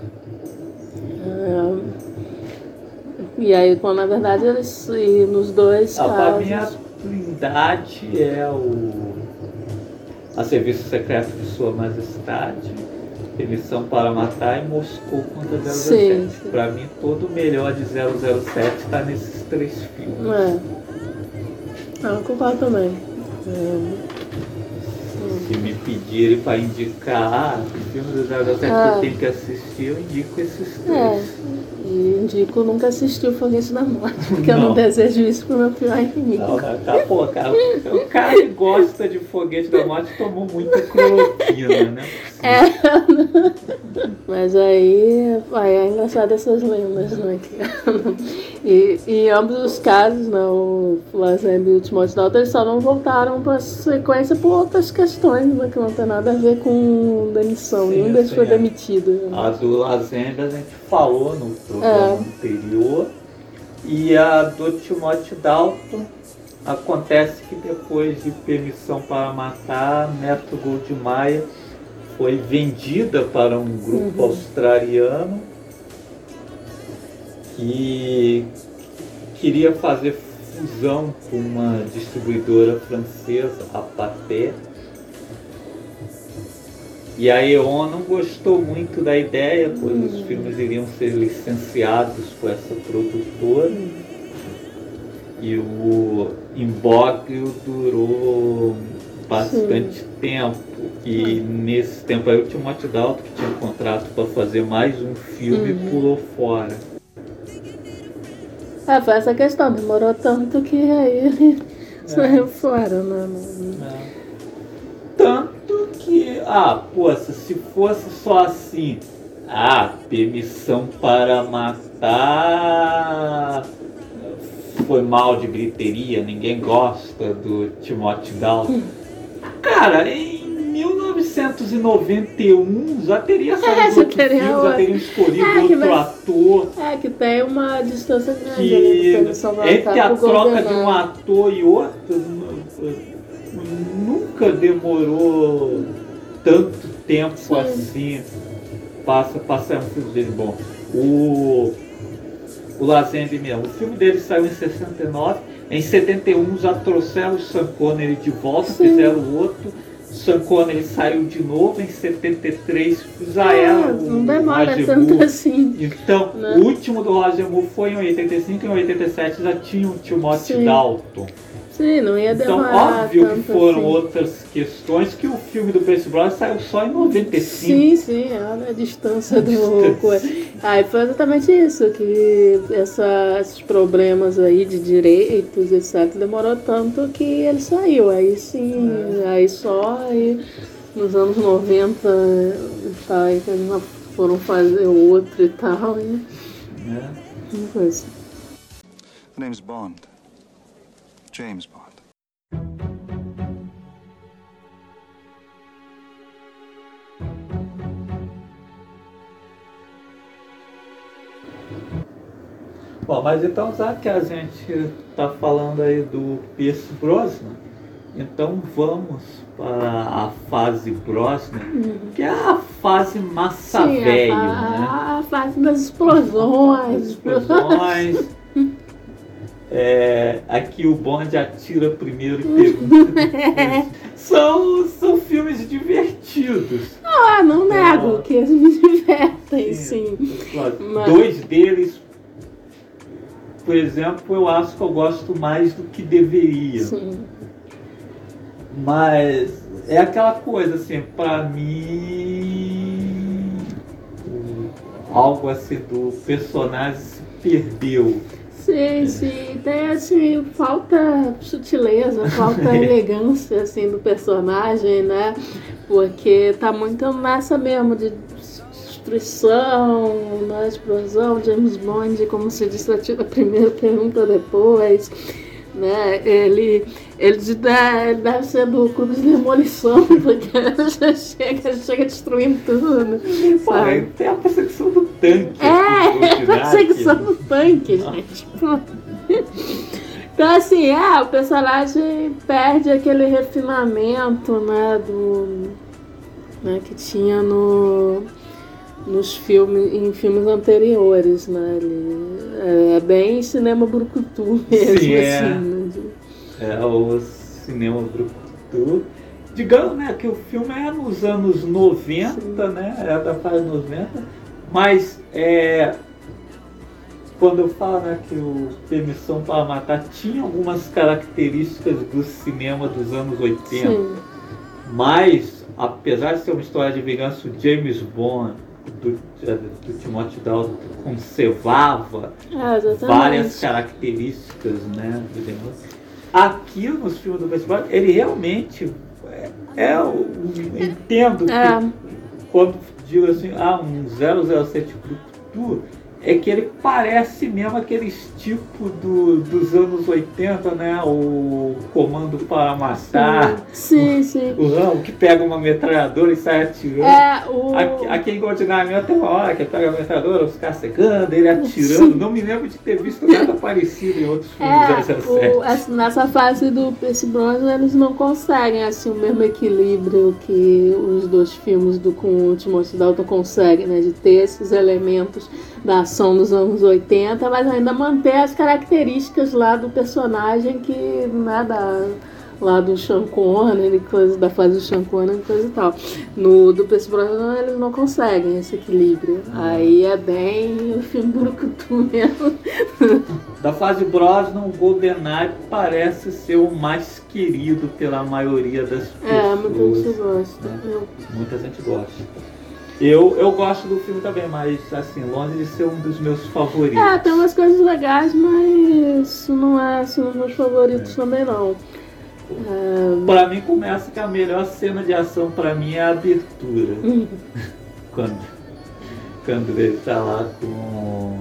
É, E aí, quando na verdade eles. E nos dois Ah, a casos. Trindade é o a Serviço Secreto de Sua Majestade, Emissão para Matar e Moscou contra 007. Sim. Pra mim todo o melhor de 007 está nesses três filmes. É. Ah, eu concordo também. É, Se me pedirem para indicar o filme do 007 que Ah. eu tenho que assistir, eu indico esses três. É, e indico nunca assistir o Foguete da Morte, porque eu não Não. desejo isso pro meu pior inimigo. Não, não, tá, pô, cara, o cara que gosta de foguete da morte tomou muita cloroquina, né? É, mas aí, aí é engraçado essas lendas, né? E, e em ambos os casos, né, o Lazenby e o Timóteo Dalton, eles só não voltaram para sequência por outras questões, né, que não tem nada a ver com demissão. Sim, Nenhum deles foi é. demitido. né? A do a gente falou no programa É. anterior. E a do Timóteo Dalton acontece que depois de permissão para matar, Metro Gold Maia foi vendida para um grupo australiano que queria fazer fusão com uma distribuidora francesa, a Pathé. E a E.ON não gostou muito da ideia, pois os filmes iriam ser licenciados por essa produtora. E o imbróglio durou bastante tempo. E nesse tempo aí o Timóteo Dalton, que tinha um contrato para fazer mais um filme, pulou fora. É, foi essa questão, demorou tanto que aí ele saiu fora, né? Não- Tanto que, ah, poxa, se fosse só assim, ah, permissão para matar foi mal de griteria, ninguém gosta do Timothy Dalton. Cara, em 1991 já teria saído já outro teria filme, já teriam escolhido É, outro vai- ator. É, que tem uma distância grande ali que para entre a troca de um ator e outro nu- nunca demorou tanto tempo Sim. assim passa passar um filme dele bom o o Lazenby mesmo o filme dele saiu em 69 em 71 já trouxeram o Sean Connery de volta Sim. fizeram outro Sean Connery saiu de novo em 73 já Ah, era o não demora Roger tanto Moore. assim. Então, Né? o último do Roger Moore foi em 85 e em 87 já tinha o Timothy Sim. Dalton. Sim, não ia Então, demorar óbvio tanto que foram assim. outras questões que o filme do Percy Brothers saiu só em 95. Sim, sim, olha a distância do distância. coisa. Aí foi exatamente isso, que essa- esses problemas aí de direitos, etc., demorou tanto que ele saiu. Aí sim, É. aí só aí nos anos 90 tá, aí que eles foram fazer outro e tal, e Né? não foi assim. The name's Bond. James Bond. Bom, mas então já que a gente está falando aí do Pierce Brosnan, então vamos para a fase Brosnan, que é a fase massa Sim, velho, a, né? a fase das explosões. explosões. É, aqui o Bond atira primeiro e pergunta. São, são filmes divertidos. Ah, não nego que eles me divertem, sim. Mas- Dois deles, por exemplo, eu acho que eu gosto mais do que deveria. Sim. Mas é aquela coisa assim, pra mim algo assim do personagem se perdeu. Sim, sim. Tem assim, falta sutileza, falta elegância assim do personagem, né? Porque tá muito nessa mesmo de destruição, né? explosão, James Bond, como se disse a primeira pergunta depois. Né? Ele, ele, de- ele deve ser do clube de demolição, porque já chega, chega destruindo tudo. Pô, sabe? aí tem a perseguição do tanque. É, do a perseguição do tanque, gente. Pô. Então, assim, é, o personagem perde aquele refinamento, né, do... Né, que tinha no, nos filmes, em filmes anteriores, né, ele, é, é bem cinema brucutu mesmo, Sim, é. assim, né, de- É o cinema brucutu. Digamos né, que o filme é nos anos 90, né? É da fase 90, mas é, quando eu falo né, que o Permissão para Matar tinha algumas características do cinema dos anos 80, Sim, mas apesar de ser uma história de vingança, o James Bond do, do Timothy Dalton conservava é, várias características, né? do demônio. Aqui nos filmes do Festival, ele realmente é, é o- entendo que É. quando digo assim, ah, um 007 Brucutu, é que ele parece mesmo aqueles tipo do, dos anos 80, né? O Comando para Matar, Sim, sim. o que pega uma metralhadora e sai atirando. É, o... Aqui, aqui em Goldeneye tem uma hora que ele pega a metralhadora, os caras secando, ele atirando. Não me lembro de ter visto nada parecido em outros filmes É, do 007. o, essa- nessa fase do Percy Brosnan eles não conseguem assim o mesmo equilíbrio que os dois filmes do com o Timothy Dalton conseguem, né, de ter esses elementos da ação dos anos 80, mas ainda manter as características lá do personagem que né, da lá do Sean Connery, coisa da fase do Sean Connery e coisa e tal. No do Percy Brosnan eles não conseguem esse equilíbrio. Aí é bem o filme brucutu mesmo. Da fase Brosnan, o GoldenEye parece ser o mais querido pela maioria das pessoas. É, muita gente gosta. né? Eu- Muita gente gosta. Eu, eu gosto do filme também, mas assim, longe de ser um dos meus favoritos. É, tem umas coisas legais, mas não é assim, um dos meus favoritos também não. É, Pra mim começa que a melhor cena de ação pra mim é a abertura. quando, quando ele tá lá com,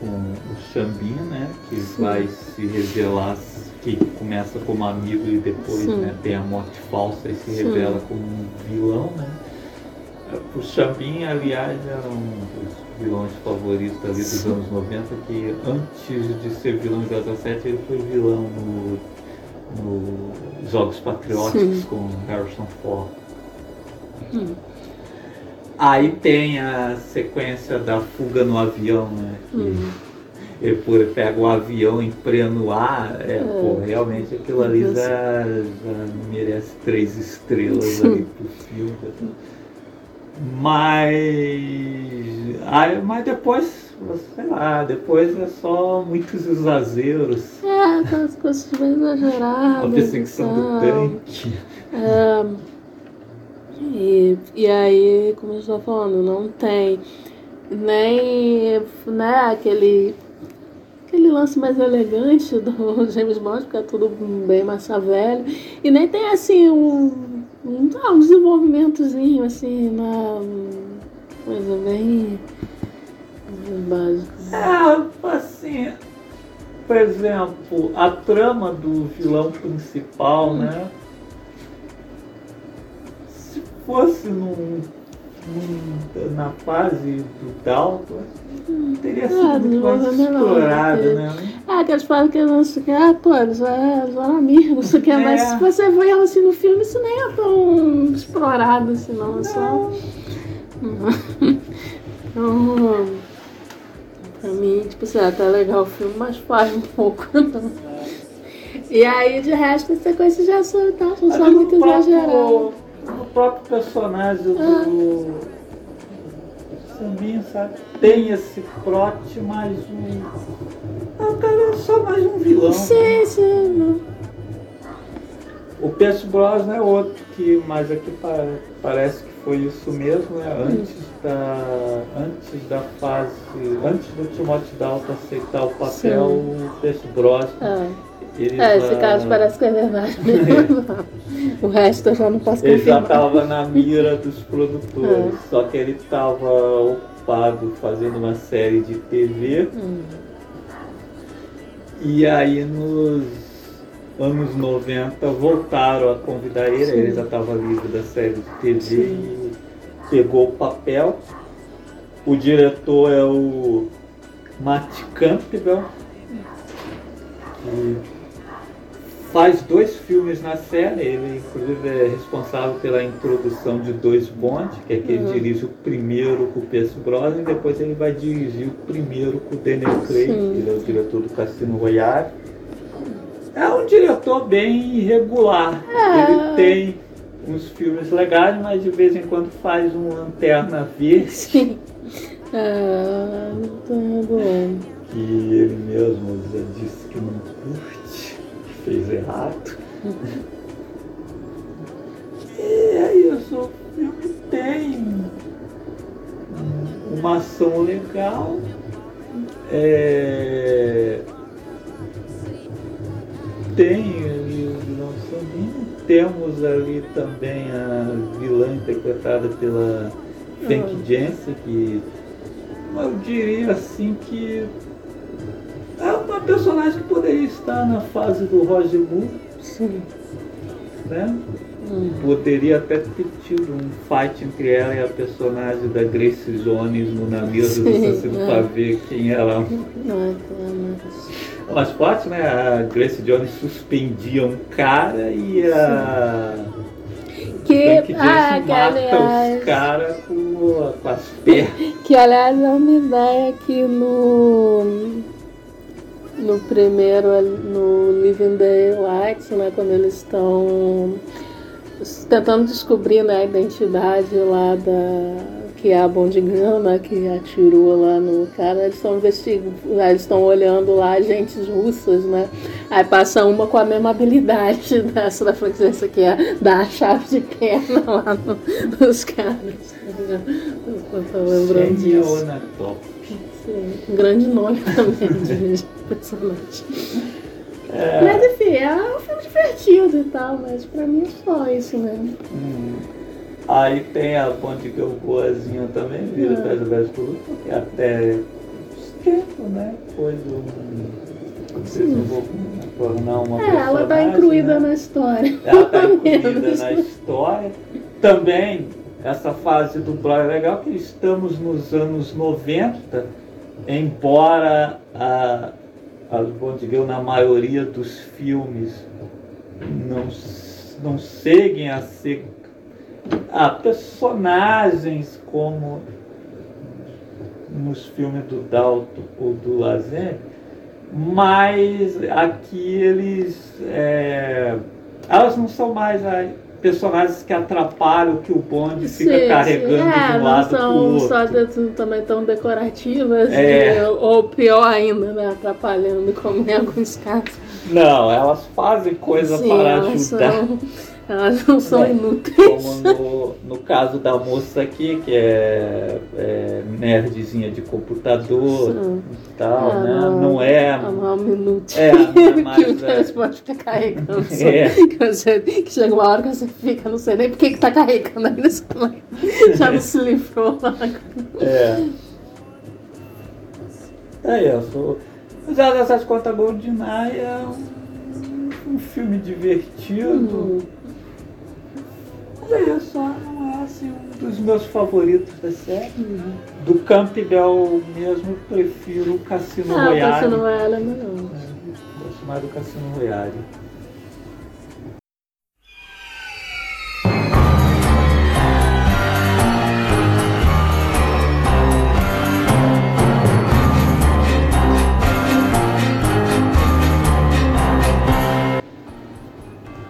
com o Xambin, né? Que vai se revelar, que começa como amigo e depois Sim. né, tem a morte falsa e se Sim. revela como um vilão, né? O Xambin, aliás, era um dos vilões favoritos ali dos Sim. anos 90, que antes de ser vilão de 17, ele foi vilão no, no Jogos Patrióticos Sim. com Harrison Ford. Hum. Aí tem a sequência da fuga no avião, né? Que Hum. ele, pega o avião em pleno ar, é, pô, realmente aquilo ali já, já merece três estrelas Sim. ali pro filme. Mas, aí, mas depois, sei lá, depois é só muitos exageros. é, aquelas coisas bem exageradas. A perseguição do tanque. É, e, e aí, como eu estava falando, não tem nem né, aquele, aquele lance mais elegante do James Bond, porque é tudo bem massa velho. E nem tem assim um, ah, um desenvolvimentozinho, assim, uma coisa bem básica. É, assim, por exemplo, a trama do vilão principal, né? Se fosse num, num- na fase do Dalton, teria sido Ah, muito mais explorado, porque- né? Ah, que eles falam que não sei o que, ah, pô, eles eles eram amigos, não o que, mas É. se você vê ela assim no filme, isso nem é tão explorado assim, não. É só. Então, pra mim, tipo assim, é até legal o filme, mas faz um pouco, não. E aí, de resto, as sequências já são, tá, são só muito exageradas. No próprio personagem do. Samin, sabe? Tem esse plot, mas um. Ah, o cara é só mais um vilão. Sim, sim. não. O Pierce Brosnan é outro que, mas aqui pa- parece que foi isso mesmo, né? Antes da, antes da fase, antes do Timothy Dalton aceitar o papel, Sim. o Pierce Brosnan, Ah, ele é, esse caso parece que é verdade mesmo. O resto eu já não posso Ele já confirmar. estava na mira dos produtores, É. só que ele estava ocupado fazendo uma série de TV. Hum. E aí nos anos 90 voltaram a convidar ele, Sim. ele já estava livre da série de TV Sim. e pegou o papel. O diretor é o Matt Campbell, que faz dois filmes na série, ele inclusive é responsável pela introdução de dois Bond, que é que ele Uhum. dirige o primeiro com o Pierce Brosnan e depois ele vai dirigir o primeiro com o Daniel Craig, Sim. ele é o diretor do Cassino Royale. É um diretor bem irregular. É. Ele tem uns filmes legais, mas de vez em quando faz um Lanterna Verde, Sim. Ah, tô regulando. que ele mesmo já disse que não curte, fez errado. e é isso, o filme tem uma ação legal. É... Tem ali o vilão Sandinho, temos ali também a vilã interpretada pela Frank Hum. Jensen, que eu diria assim que é uma personagem que poderia estar na fase do Roger Moore, Sim. né? Hum. Poderia até ter tido um fight entre ela e a personagem da Grace Jones no Na Mesa do Assassino é. para ver quem era Não é mas... mais forte, né? A Grace Jones suspendia um cara e a Que, Jensen ah, que mata aliás, os caras com, com as pernas. que aliás é uma ideia que no no primeiro no Living Daylights, né, quando eles estão tentando descobrir né, a identidade lá da que é a Bondigana né, que atirou lá no cara, eles estão investigando, eles estão olhando lá agentes russas, né? Aí passa uma com a mesma habilidade dessa da francesa que é dar a chave de perna lá no- nos caras. Eu tô lembrando Xenia disso. Um grande nome também de personagem. É, Mas enfim, é um filme divertido e tal, mas pra mim é só isso mesmo. hum. Aí tem a Ponte que eu boazinha também, vira Ah. Pés Velhos por Luta, que até os tempos, né? Foi do. Não sei se eu vou tornar uma É, ela tá incluída né? na história. Ela pelo incluída na história. Também, essa fase do Blood é legal que estamos nos anos 90, embora a, as Bond Girl, na maioria dos filmes, não, não seguem a ser ah, personagens como nos filmes do Dalton ou do Lazen, mas aqui eles é, elas não são mais a- personagens que atrapalham que o bonde fica Sim, carregando sim. É, de um não lado pro são outro. só de, também tão decorativas, É. e- ou pior ainda, né, atrapalhando como em alguns casos. Não, elas fazem coisa Sim, para ajudar. São, elas não são É, inúteis. Como no, no caso da moça aqui, que é, é nerdzinha de computador Sim. e tal, Ah, né? não. É. É uma minútil. É, não é que mais, o é. você pode ficar carregando. É. Que, você- que chega uma hora que você fica, não sei nem por que que tá carregando ainda. Já não se livrou. É. É isso. Apesar dessas contas GoldenEye é um, um filme divertido. Mas é isso, só não é assim, um dos meus favoritos da série. Do Campbell mesmo, prefiro o Cassino Ah, o Royale. Cassino Royale é melhor. Gosto mais do Cassino Royale.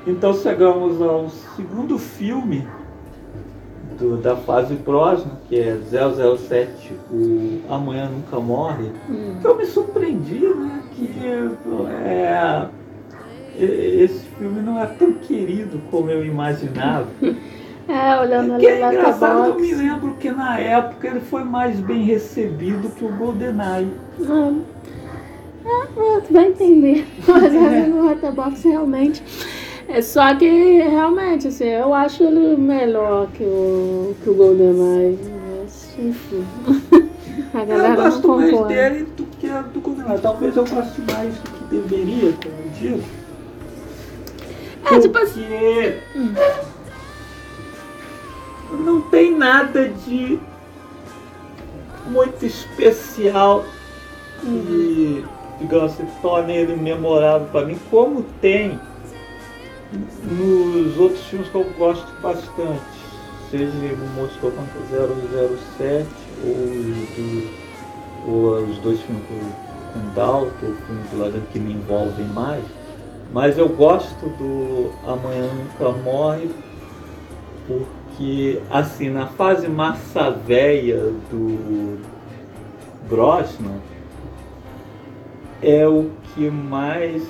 Então chegamos ao segundo filme do- da fase Brosnan, que é 007, o Amanhã Nunca Morre, que eu me surpreendi, né, que é, esse filme não é tão querido como eu imaginava. É, olhando ali Que é engraçado, eu me lembro que na época ele foi mais bem recebido que o GoldenEye. É, tu vai entender. Mas ali no Letterboxd realmente. É só que realmente, assim, eu acho ele melhor que o, que o GoldenEye. Mas, enfim. A galera eu gosto mais concorda. dele do que do GoldenEye. Talvez eu goste mais do que deveria, como eu digo. É, tipo assim. Não tem nada de muito especial que, digamos assim, torne ele memorável para mim, como tem nos outros filmes que eu gosto bastante, seja o contra 007 ou, os do- ou os dois filmes com, com Dalton, o filme do Lagan que me envolvem mais. Mas eu gosto do Amanhã Nunca Morre porque, assim, na fase massa véia do Brosnan, é o que mais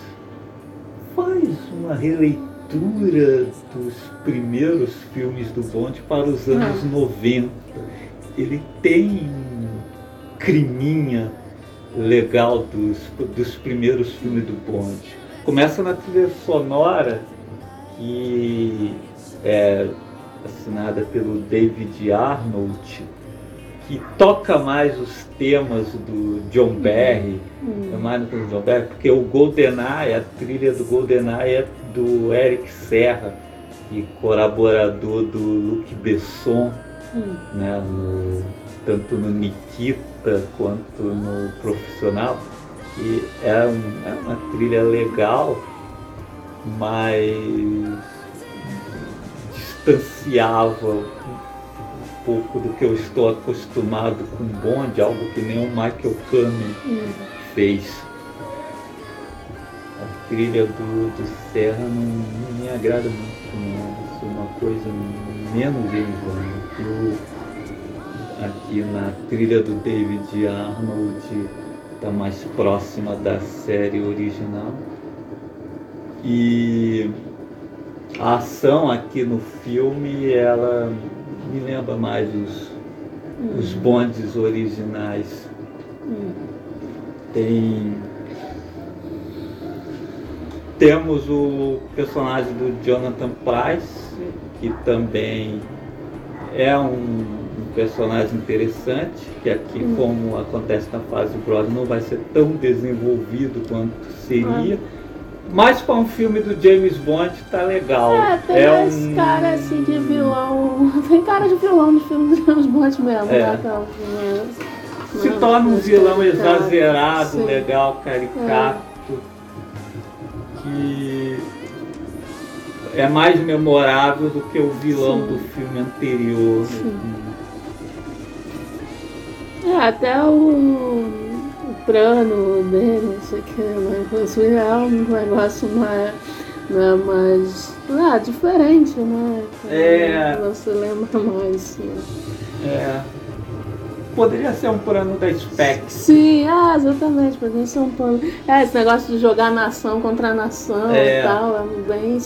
faz uma releitura dos primeiros filmes do Bond para os anos 90. Ele tem um criminha legal dos, dos primeiros filmes do Bond. Começa na trilha sonora, que é assinada pelo David Arnold, que toca mais os temas do John Barry, é mais do que o John Barry, porque o GoldenEye, a trilha do GoldenEye é do Eric Serra, e colaborador do Luc Besson, né, no- tanto no Nikita quanto no Profissional. E é, um- é uma trilha legal, mas distanciava pouco do que eu estou acostumado com Bond, algo que nem o Michael Kamen fez. A trilha do, do Serra não, não me agrada muito, não. Isso é uma coisa menos o- Aqui na trilha do David Arnold está mais próxima da série original. E a ação aqui no filme, ela me lembra mais os, os bondes originais. Tem. Temos o personagem do Jonathan Price, que também é um, um personagem interessante, que aqui, como acontece na fase Bros, não vai ser tão desenvolvido quanto seria. Mas para um filme do James Bond tá legal. É, tem é esse um... cara assim de vilão. Tem cara de vilão no filme do James Bond mesmo, É. né? Se torna um vilão exagerado, sim. legal, caricato, que é mais memorável do que o vilão Sim. do filme anterior. É, até o, o plano dele, não sei o que, mas isso é um negócio mais, né, mais ah, diferente, né? É. Você lembra mais, né? É. Poderia ser um plano da Specs. Sim, é, exatamente, poderia ser um plano. É, esse negócio de jogar nação contra nação É. e tal, é bem.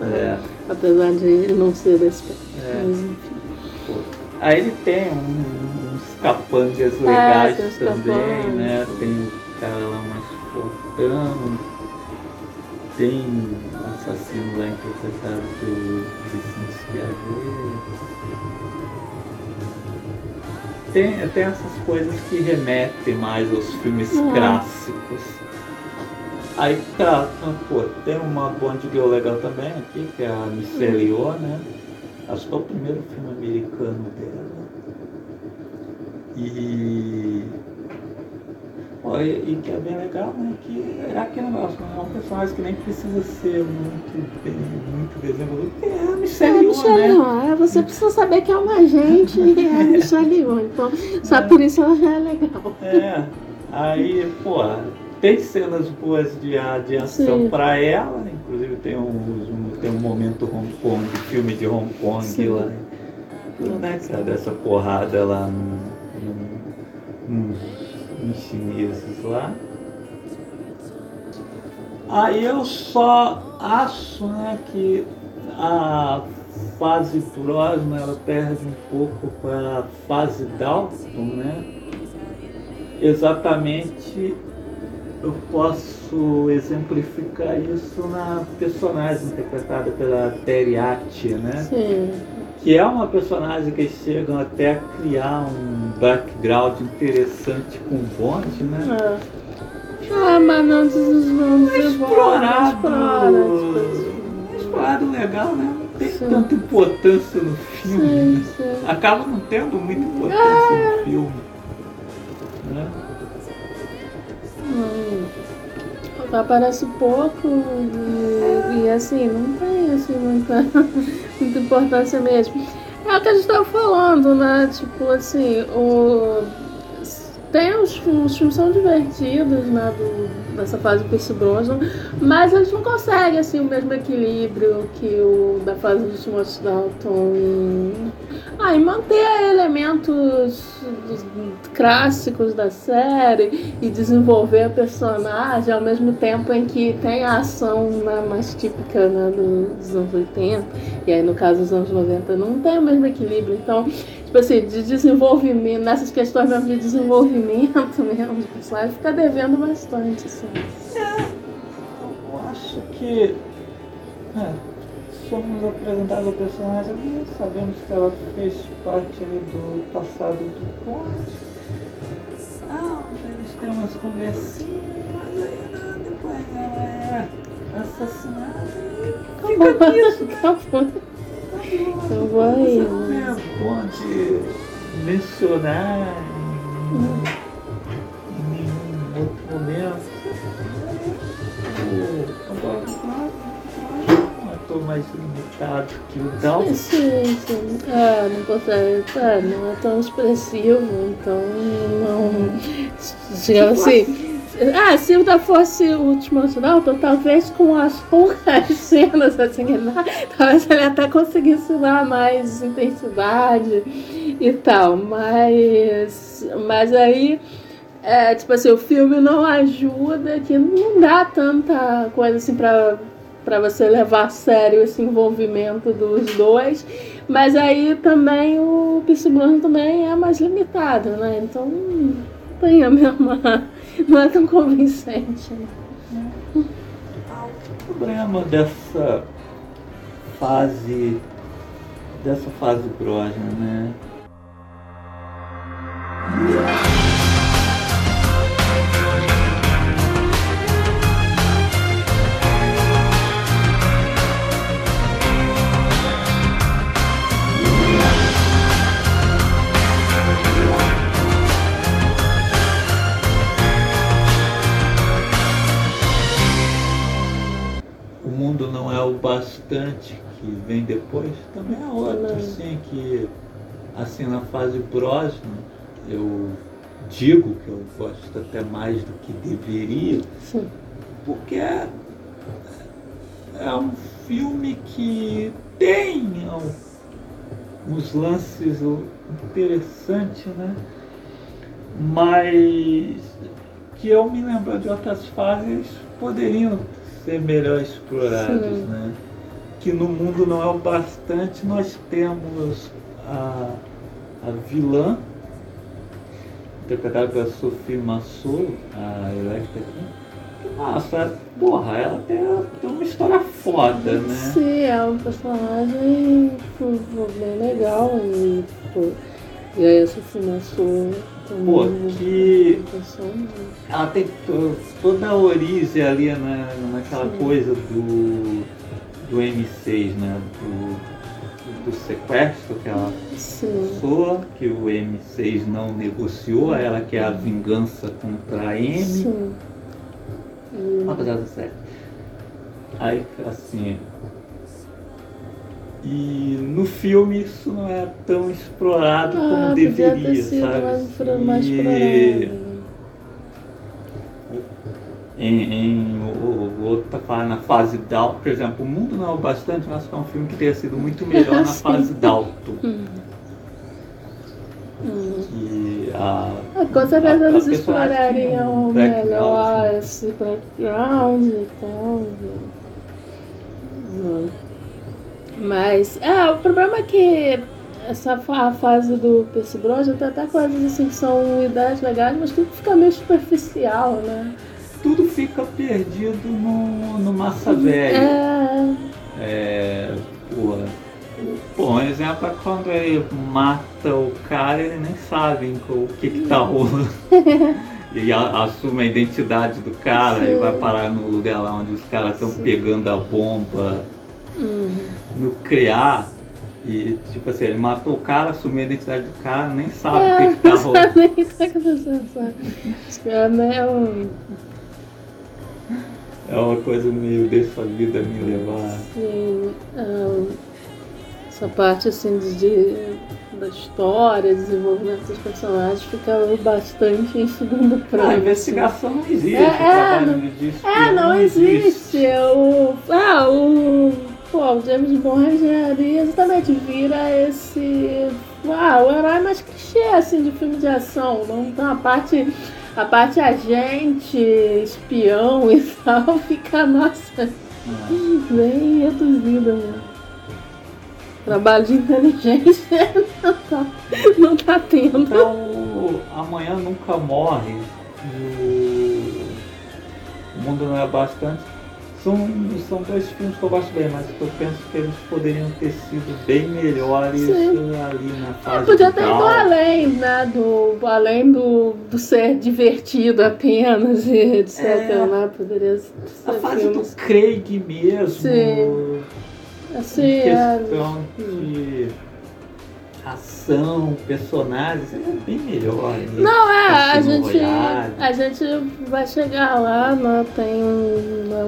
É. né? Apesar de ele não ser da espectro. É. Mas, enfim. Aí ele tem um- capangas legais os também, capangas. né? Tem o cara lá mais fortão, tem um assassino lá interpretado pelo Vicente Piaget. tem, tem essas coisas que remetem mais aos filmes Uhum. clássicos. Aí tá, então, pô, tem uma Bond Girl legal também aqui, que é a Michelle Yeoh, né? Acho que é o primeiro filme americano dela. E. Pô, e, e que é bem legal, né? Que é aquele negócio, né? é um personagem que nem precisa ser muito bem, muito desenvolvido. porque É a É Michelle Michelle né? É, Você precisa saber que é uma agente e é a Michelle Yeoh. Então, só por isso ela já é legal. É, aí, pô, tem cenas boas de, de ação pra ela, inclusive tem um, um- tem um momento Hong Kong, filme de Hong Kong Sim. lá, né, cara, dessa porrada lá no, nos, nos chineses lá. Aí eu só acho né, que a fase próxima ela perde um pouco para a fase Dalton, né? Exatamente eu posso exemplificar isso na personagem interpretada pela Terry Attia, né? Sim. Que é uma personagem que chegam até a criar um background interessante com o Bond, né? É. Ah, mas não desenvolve. explorado. Explora. tipo, Explorado legal, né? Não tem Sim. tanta importância no filme. Sim, né? sim. Acaba não tendo muita importância no filme. Né? Hum. Aparece pouco e, e, assim, não tem assim, muita, muita importância mesmo. É o que a gente estava falando, né? Tipo assim, o, tem os, filmes- os filmes são divertidos, né? Do, dessa fase do Pierce Brosnan, mas eles não conseguem assim, o mesmo equilíbrio que o da fase do Timothy Dalton e, ah, e manter elementos clássicos da série e desenvolver a personagem ao mesmo tempo em que tem a ação né, mais típica né, do- dos anos 80 e aí no caso dos anos 90 não tem o mesmo equilíbrio então tipo assim de desenvolvimento nessas questões mesmo de desenvolvimento mesmo de personagem fica devendo bastante assim. Eu acho que é, somos apresentados a personagem e sabemos que ela fez parte ali do passado do Bond. Ah, eles têm umas conversinhas, mas aí né, depois ela é assassinada e fica nisso. Acabou. Eu vou aí. Não é bom de mencionar em, em nenhum outro momento. Um ator mais limitado que o Dalton. Sim, sim. É, não consegue. É, não é tão expressivo, então não. Digamos assim. Ah, se o da fosse o último Dalton, talvez com as poucas cenas assim talvez ele até conseguisse dar mais intensidade e tal, mas. Mas aí. É, tipo assim, o filme não ajuda, que não dá tanta coisa assim pra, pra você levar a sério esse envolvimento dos dois. Mas aí também o Brosnan também é mais limitado, né? Então não tem a mesma. Não é tão convincente. né? O problema dessa fase. dessa fase Brosnan, né? O bastante que vem depois, também é outro, Não. assim, que assim na fase Brosnan, eu digo que eu gosto até mais do que deveria, Sim. porque é, é um filme que tem uns lances interessantes, né? Mas que eu me lembro de outras fases poderiam ser melhor explorados, Sim. né? Que no mundo não é o bastante, nós temos a, a vilã, interpretada pela Sophie Massot, a Electra aqui, que, nossa, porra, ela tem, tem uma história foda, né? Sim, é um personagem tipo, bem legal e tipo, E aí essa fumaçou Pô, também. que-. Ela tem to- toda a origem ali na, naquela Sim. coisa do, do M6, né? Do, do sequestro que ela passou, que o M6 não negociou, ela quer a vingança contra a M. Sim. E- Rapaziada, sério. Aí, assim. E no filme isso não é tão explorado Ah, como deveria, sido sabe? mais, mais E em, em o, o outro tá falando na fase Dalton, por exemplo, o mundo não é o bastante, mas é um filme que teria sido muito melhor na fase Dalton. Hum. Hum. E a, Ah, Com certeza a- a eles personagem explorariam tinha um background, melhor né? esse background e tal. Hum. Mas, é, o problema é que essa a fase do Percy Brosnan tem até coisas assim que são ideias legais, mas tudo fica meio superficial, né? tudo fica perdido no, no massa velha. É, É, porra. Bom, um exemplo é quando ele mata o cara, ele nem sabe o que que tá rolando. E a- assume a identidade do cara e Sim. vai parar no lugar lá onde os caras estão pegando a bomba hum, nuclear. E tipo assim, ele matou o cara, assumiu a identidade do cara, nem sabe o é, que, que tá rolando. sabe nem o que tá sabe? Acho que é. É uma coisa meio deixa a vida me levar. Sim, ah, essa parte assim de, de- da história, desenvolvimento dos personagens fica bastante em segundo plano. A investigação não existe, É, o trabalho não- É, não existe. O, ah, o, pô, o James Bond ali exatamente vira esse. Ah, o herói mais clichê assim de filme de ação. Não tem a parte. A parte agente, espião e tal, fica, nossa, bem reduzida mesmo. Trabalho de inteligência não tá, não tá tendo. Então, amanhã nunca morre. O mundo não é bastante. São, são dois filmes que eu gosto bem, mas eu penso que eles poderiam ter sido bem melhores Sim. ali na fase Podia ter ido além, né? Do, além do, do ser divertido apenas e etc. É. Né? Poderia ser A fase do filmes. Craig mesmo. Sim. Assim, é, questão de ação, personagens, é bem melhor. né? Não, é, a Cassino gente, Royale. a gente vai chegar lá, né? Tem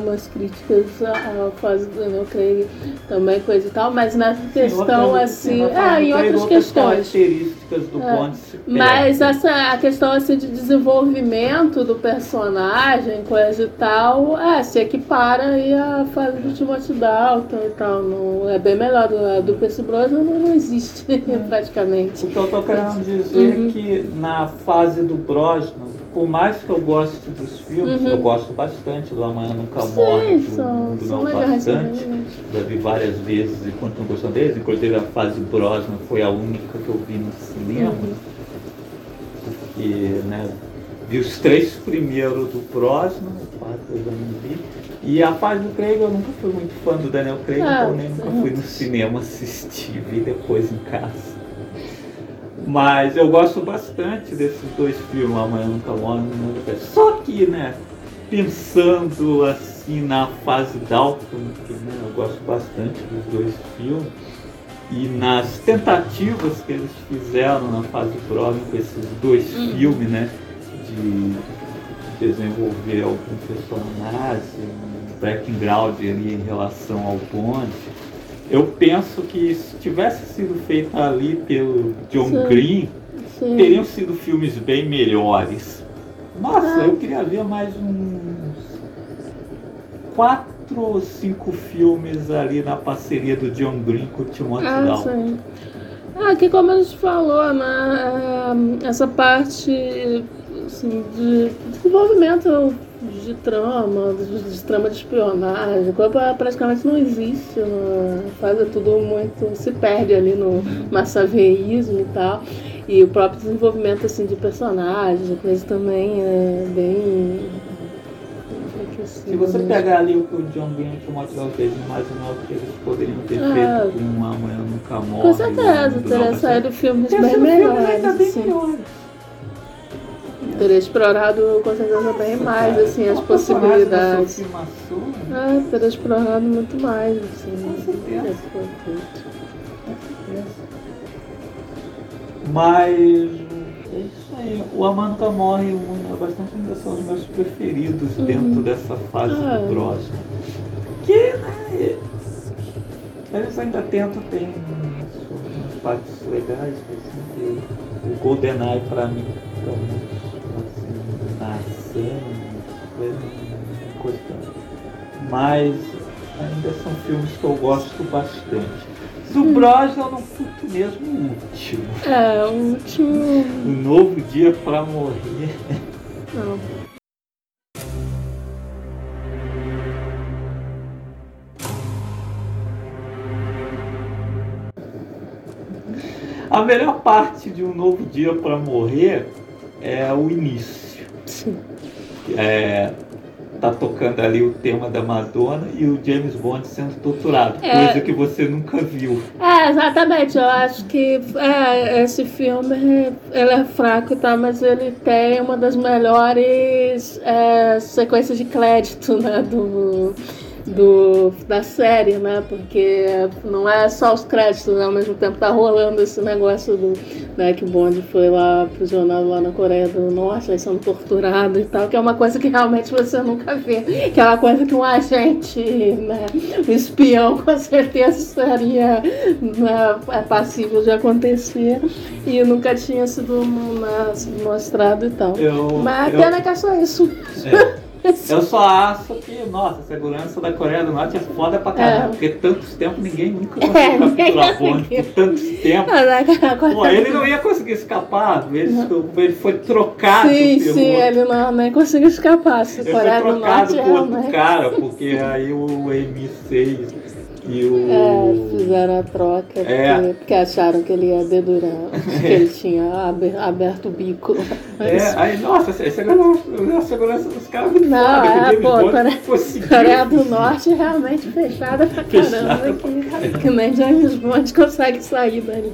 umas críticas à fase do Daniel Craig também, coisa e tal, mas na questão outra- assim, sim, é, em outras questões. características do É. Bond se Mas essa a questão assim de desenvolvimento do personagem, coisa e tal, é, se equipara aí a fase do Timothy Dalton e tal. Não, é bem melhor do, a do Percy Brosnan não, não existe praticamente. O que eu tô querendo dizer Uhum. é que na fase do Brosnan, por mais que eu goste dos filmes, Uhum. eu gosto bastante do Amanhã Nunca Sim, Morre, do, são, do são Não Bastante. Já vi várias vezes e continuo gostando deles, inclusive a fase Brosnan foi a única que eu vi no cinema. Uhum. porque né, vi os três primeiros do Brosnan, o quarto eu já não vi. E a fase do Craig eu nunca fui muito fã do Daniel Craig, Ah, então nem nunca sim. fui no cinema assistir, vi depois em casa. Mas eu gosto bastante desses dois filmes, Amanhã Nunca Morre, Nunca. Só que, né, pensando assim na fase Dalton, que né, eu gosto bastante dos dois filmes, e nas tentativas que eles fizeram na fase Brosnan com esses dois filmes, né, de desenvolver algum personagem, um background ali em relação ao Bond, eu penso que se tivesse sido feito ali pelo John Sim. Green, Sim. teriam sido filmes bem melhores. Nossa, Ah. eu queria ver mais uns quatro ou cinco filmes ali na parceria do John Green com o Timothy Ah, Dalton. Ah, que como a gente falou, né? é, Essa parte assim, de desenvolvimento de trama, de, trama de espionagem, coisa praticamente não existe. Né? Faz é tudo muito. se perde ali no massaveísmo e tal. E o próprio desenvolvimento assim, de personagens, a coisa também é bem. assim. Se você pegar ali o que o John Green e o fez, imaginar o que eles poderiam ter Ah. feito com Amanhã Nunca Morre. Com certeza, teria saído filmes Esse bem melhores. assim. melhores. Teria explorado com certeza bem mais assim, as possibilidades. Ah, teria explorado muito mais, assim. Com certeza. Mas é isso aí. O Amanda Morre um, é bastante ainda são os meus preferidos dentro dessa fase Ah. do Brosnan. Que, né? Eles ainda tentam, tem umas partes legais, assim, que o GoldenEye pra mim muito assim, coisa, coisa. Mas ainda são filmes que eu gosto bastante. Do Brosnan eu não curto mesmo o último. É, o último. Um novo dia pra morrer. Não. A melhor parte de um novo dia pra morrer é o início. Sim. É, tá tocando ali o tema da Madonna e o James Bond sendo torturado, É. coisa que você nunca viu. É, exatamente. Eu acho que é, esse filme ele é fraco, tá? Mas ele tem uma das melhores é, sequências de crédito, né? Do, do, da série, né? Porque não é só os créditos, né? ao mesmo tempo tá rolando esse negócio do né, que o Bond foi lá aprisionado lá na Coreia do Norte, aí sendo torturado e tal, que é uma coisa que realmente você nunca vê. Que é uma coisa que um agente, né, um espião com certeza seria né, é passível de acontecer e nunca tinha sido né, sido mostrado e tal. Eu, Mas a eu- pena que é só isso. é. Eu só acho que, nossa, a segurança da Coreia do Norte é foda pra caramba, É. porque tantos tempos ninguém nunca É, conseguiu ninguém capturar Bond conseguiu. por tantos tempos. É Pô, ele não ia conseguir escapar, ele, ele foi trocado Sim, pelo sim, ele não, nem conseguiu escapar. Se Ele Coreia foi do trocado Norte por outro cara, porque aí o M6 e o. É, fizeram a troca É. porque, porque acharam que ele ia dedurar, que ele tinha aber- aberto o bico. É, aí, nossa, a segurança, a segurança dos caras é muito Não, foda, é, pô, Bond Coreia, conseguiu. Coreia do Norte é realmente fechada pra caramba, que, que nem James Bond consegue sair dali.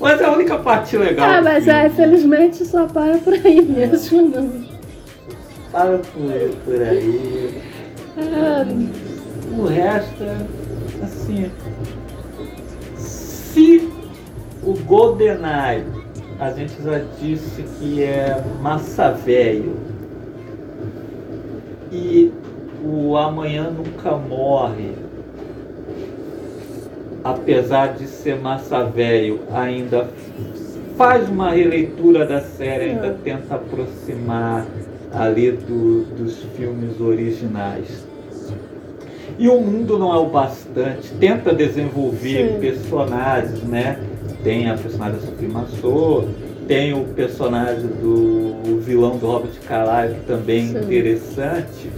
Mas é a única parte legal. Ah, mas é, infelizmente só para por aí mesmo. Não. Para por, por aí. Ah, O resto é assim. Se o GoldenEye a gente já disse que é massa velho e o Amanhã Nunca Morre, apesar de ser massa velho, ainda faz uma releitura da série, ainda tenta aproximar ali do- dos filmes originais. E o mundo não é o bastante, tenta desenvolver Sim. personagens, né? Tem a personagem da Sophie Marceau, tem o personagem do vilão do Robert Carlyle, que também é Sim. interessante,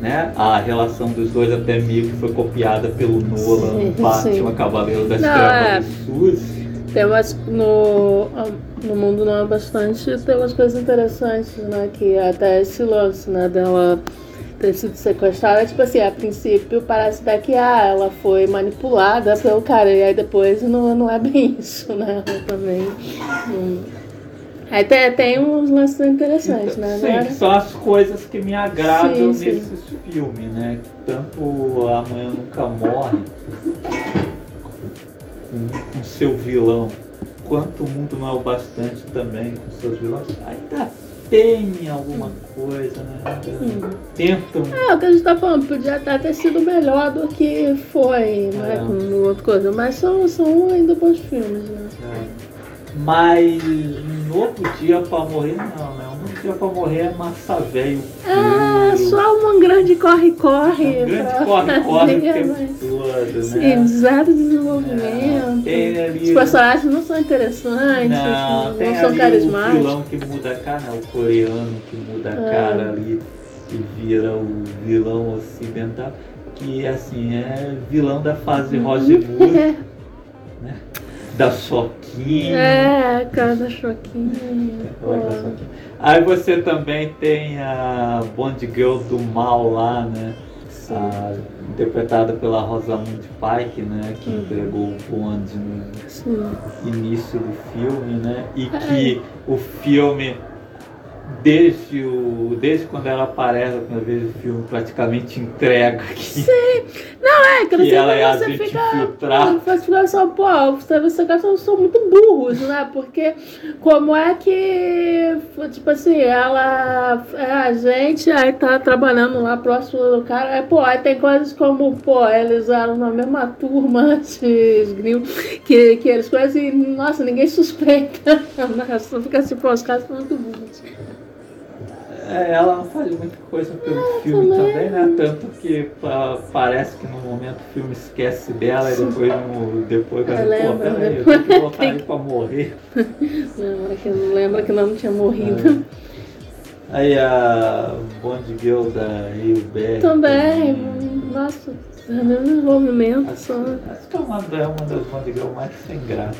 né? A relação dos dois até meio que foi copiada pelo Nolan, Sim, Batman sim. Cavaleiro das Não, Trevas é. de Suzy. Tem umas, no, no mundo não é bastante, tem umas coisas interessantes, né? Que até esse lance, né, dela ter sido sequestrada, tipo assim, a princípio parece até que ah, ela foi manipulada pelo cara, e aí depois não, não é bem isso, né? Ela também. hum. Aí tem, tem uns lances interessantes, né? Sim, que são as coisas que me agradam Sim, sim. nesses filmes, né? Tanto Amanhã Nunca Morre, com, com seu vilão, quanto o mundo não é o bastante também com seus vilões, ainda tem alguma coisa, né? Tentam. É, o que a gente tá falando, podia até ter sido melhor do que foi, né? É. Com outra coisa, mas são, são ainda bons filmes, né? É. Mas um novo dia pra morrer, não, né? Um dia pra morrer é massa velho. Ah, puro. só um grande corre-corre. Um grande corre-corre o tempo mas- todo, Sim, né? zero desenvolvimento. Tem ali- Os personagens não são interessantes, Não, não, tem são ali o carismáticos. vilão que muda a cara, o coreano que muda a É. cara ali e vira o vilão ocidental, que assim é vilão da fase Roger Moore, né? Da Choquinha. É, Casa só. Aí você também tem a Bond Girl do Mal lá, né? A- interpretada pela Rosamund Pike, né? Que entregou o Bond no Sim. início do filme, né? E que o filme, desde, o, desde quando ela aparece a primeira vez, o filme praticamente entrega que, Não, é, que, que ela é você fica. infiltrada. Você fica só, pô, você, você são, são muito burros, né? Porque como é que, tipo assim, ela é agente, aí tá trabalhando lá próximo do cara, aí, pô, aí tem coisas como, pô, eles eram na mesma turma antes, Grill, que, que eles conhecem, e, nossa, ninguém suspeita. Só fica assim, pô, os caras são muito burros. É, ela não faz muita coisa pelo filme também. também, né? Tanto que pa- parece que no momento o filme esquece dela e depois, no, depois É, pô, lembra, peraí, eu tenho que voltar aí pra morrer. Lembra que, lembra que não tinha morrido. Aí a Bond Girl da Rio Berry Também, nossa, é o mesmo desenvolvimento Acho, só. acho que é uma, da- uma das Girl mais sem graça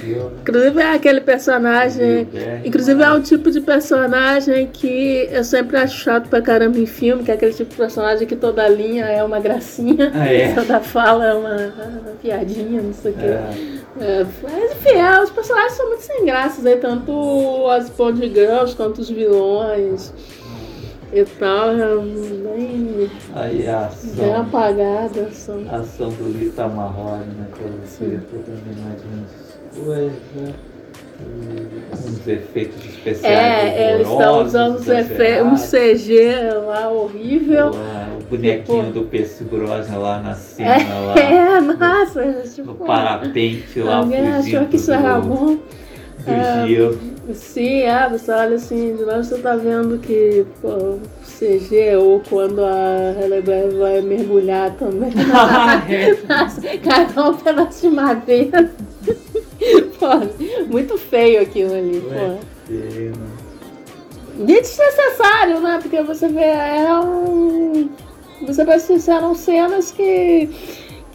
filme. Inclusive é aquele personagem. Berry, Inclusive é mas- um tipo de personagem que eu sempre acho chato pra caramba em filme, que é aquele tipo de personagem que toda linha é uma gracinha, Ah, é? toda fala é uma, uma piadinha, não sei o quê. É, É, mas enfim, é, os personagens são muito sem graças aí, tanto as Bond Girls quanto os vilões e tal, é bem, aí a bem ação, apagadas. São. a ação do Lita Marrone, né? Que você também mais menos coisa. e Uns efeitos especiais. É, eles estão usando uns efe- um. CG lá horrível. Lá, O bonequinho Tipo- do Percy Brosnan lá na cena, lá. É, nossa, tipo, No parapente lá, alguém achou que isso era bom. do É. Sim, é, você olha assim, de longe você tá vendo que pô, CG ou quando a Halle Berry vai mergulhar também. Cada um pedaço de madeira. Pô, muito feio aquilo ali, pô. Feio, né? Desnecessário, né? Porque você vê, é um. Você se eram cenas que.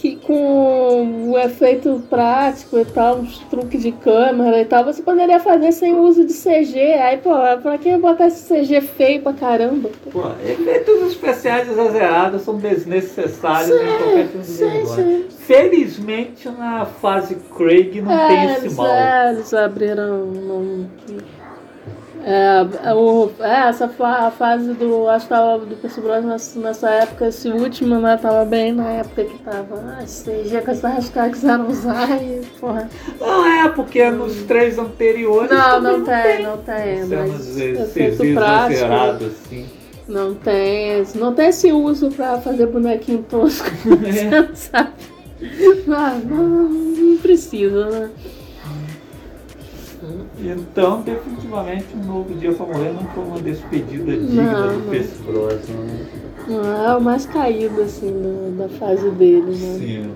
Que com o efeito prático e tal, uns truques de câmera e tal, você poderia fazer sem uso de CG. Aí, pô, pra que botar esse CG feio pra caramba? Pô, efeitos especiais exagerados são desnecessários em qualquer filme sim, sim. Felizmente na fase Craig não É, tem esse mal. é, eles abriram. um- é, o, é, essa fa- a fase do. Acho que tava do Percy Brosnan nessa, nessa época, esse último, né? Tava bem na época que tava. Ah, CG com essa hashtag quiseram usar e. Porra. Não é, porque nos três anteriores Não, também não tem, não tem. cenas Mas efeitos efeito prático. exagerados assim. Não tem. esse- Não tem esse uso pra fazer bonequinho tosco. É. sabe? Ah, não, não precisa, né? Então, definitivamente, um novo dia pra morrer não foi uma despedida digna Não, do não. Percy Brosnan. né? Não, é o mais caído, assim, do- da fase dele, né? Sim.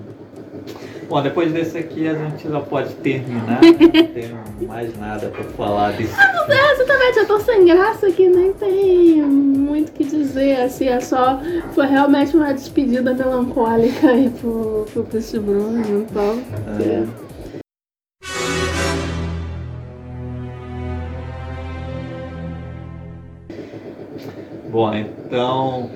Bom, depois desse aqui a gente já pode terminar. Não tenho mais nada pra falar desse filme. É, exatamente, eu tô sem graça que nem tem muito o que dizer, assim, é só. Foi realmente uma despedida melancólica aí pro, pro Bruno, então. É. Bom, então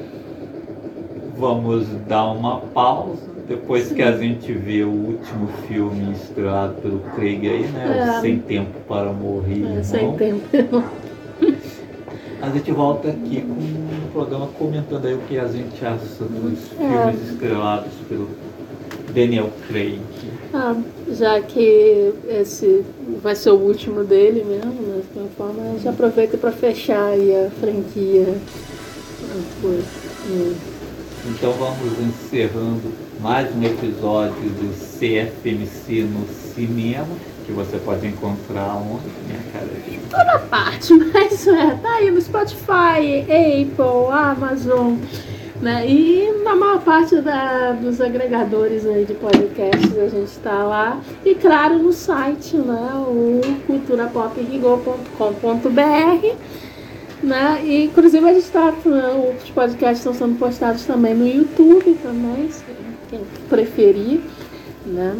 vamos dar uma pausa. Depois que a gente vê o último filme estrelado pelo Craig aí, né? É. O Sem Tempo para Morrer. É, sem tempo. A gente volta aqui com um programa comentando aí o que a gente acha dos É. filmes estrelados pelo Daniel Craig. Ah, já que esse vai ser o último dele mesmo, né, de qualquer forma, a gente aproveita para fechar aí a franquia. Então vamos encerrando mais um episódio do CFMC no cinema, que você pode encontrar onde, minha cara? toda parte, mas é, tá aí no Spotify, Apple, Amazon, né? E na maior parte da- dos agregadores aí de podcasts a gente tá lá. E claro, no site, né? O culturapoprigol.com.br. Né? E inclusive a gente tá, né, os podcasts estão sendo postados também no YouTube também, quem preferir, né?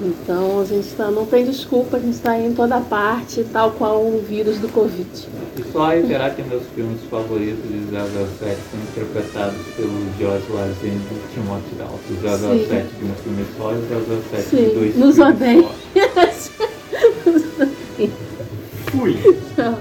Então a gente tá, não tem desculpa, a gente está em toda parte, tal qual o vírus do Covid. E só reiterar que meus filmes favoritos de 007 são interpretados pelo George Lazenby e Timothy Dalton. 007 de um filme só e 007 de dois nos filmes odeio. só. Fui! Tchau.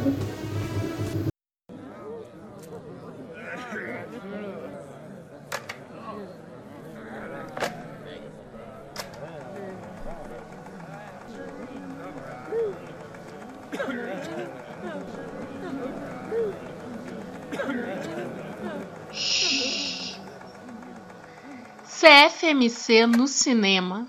CFMC no cinema.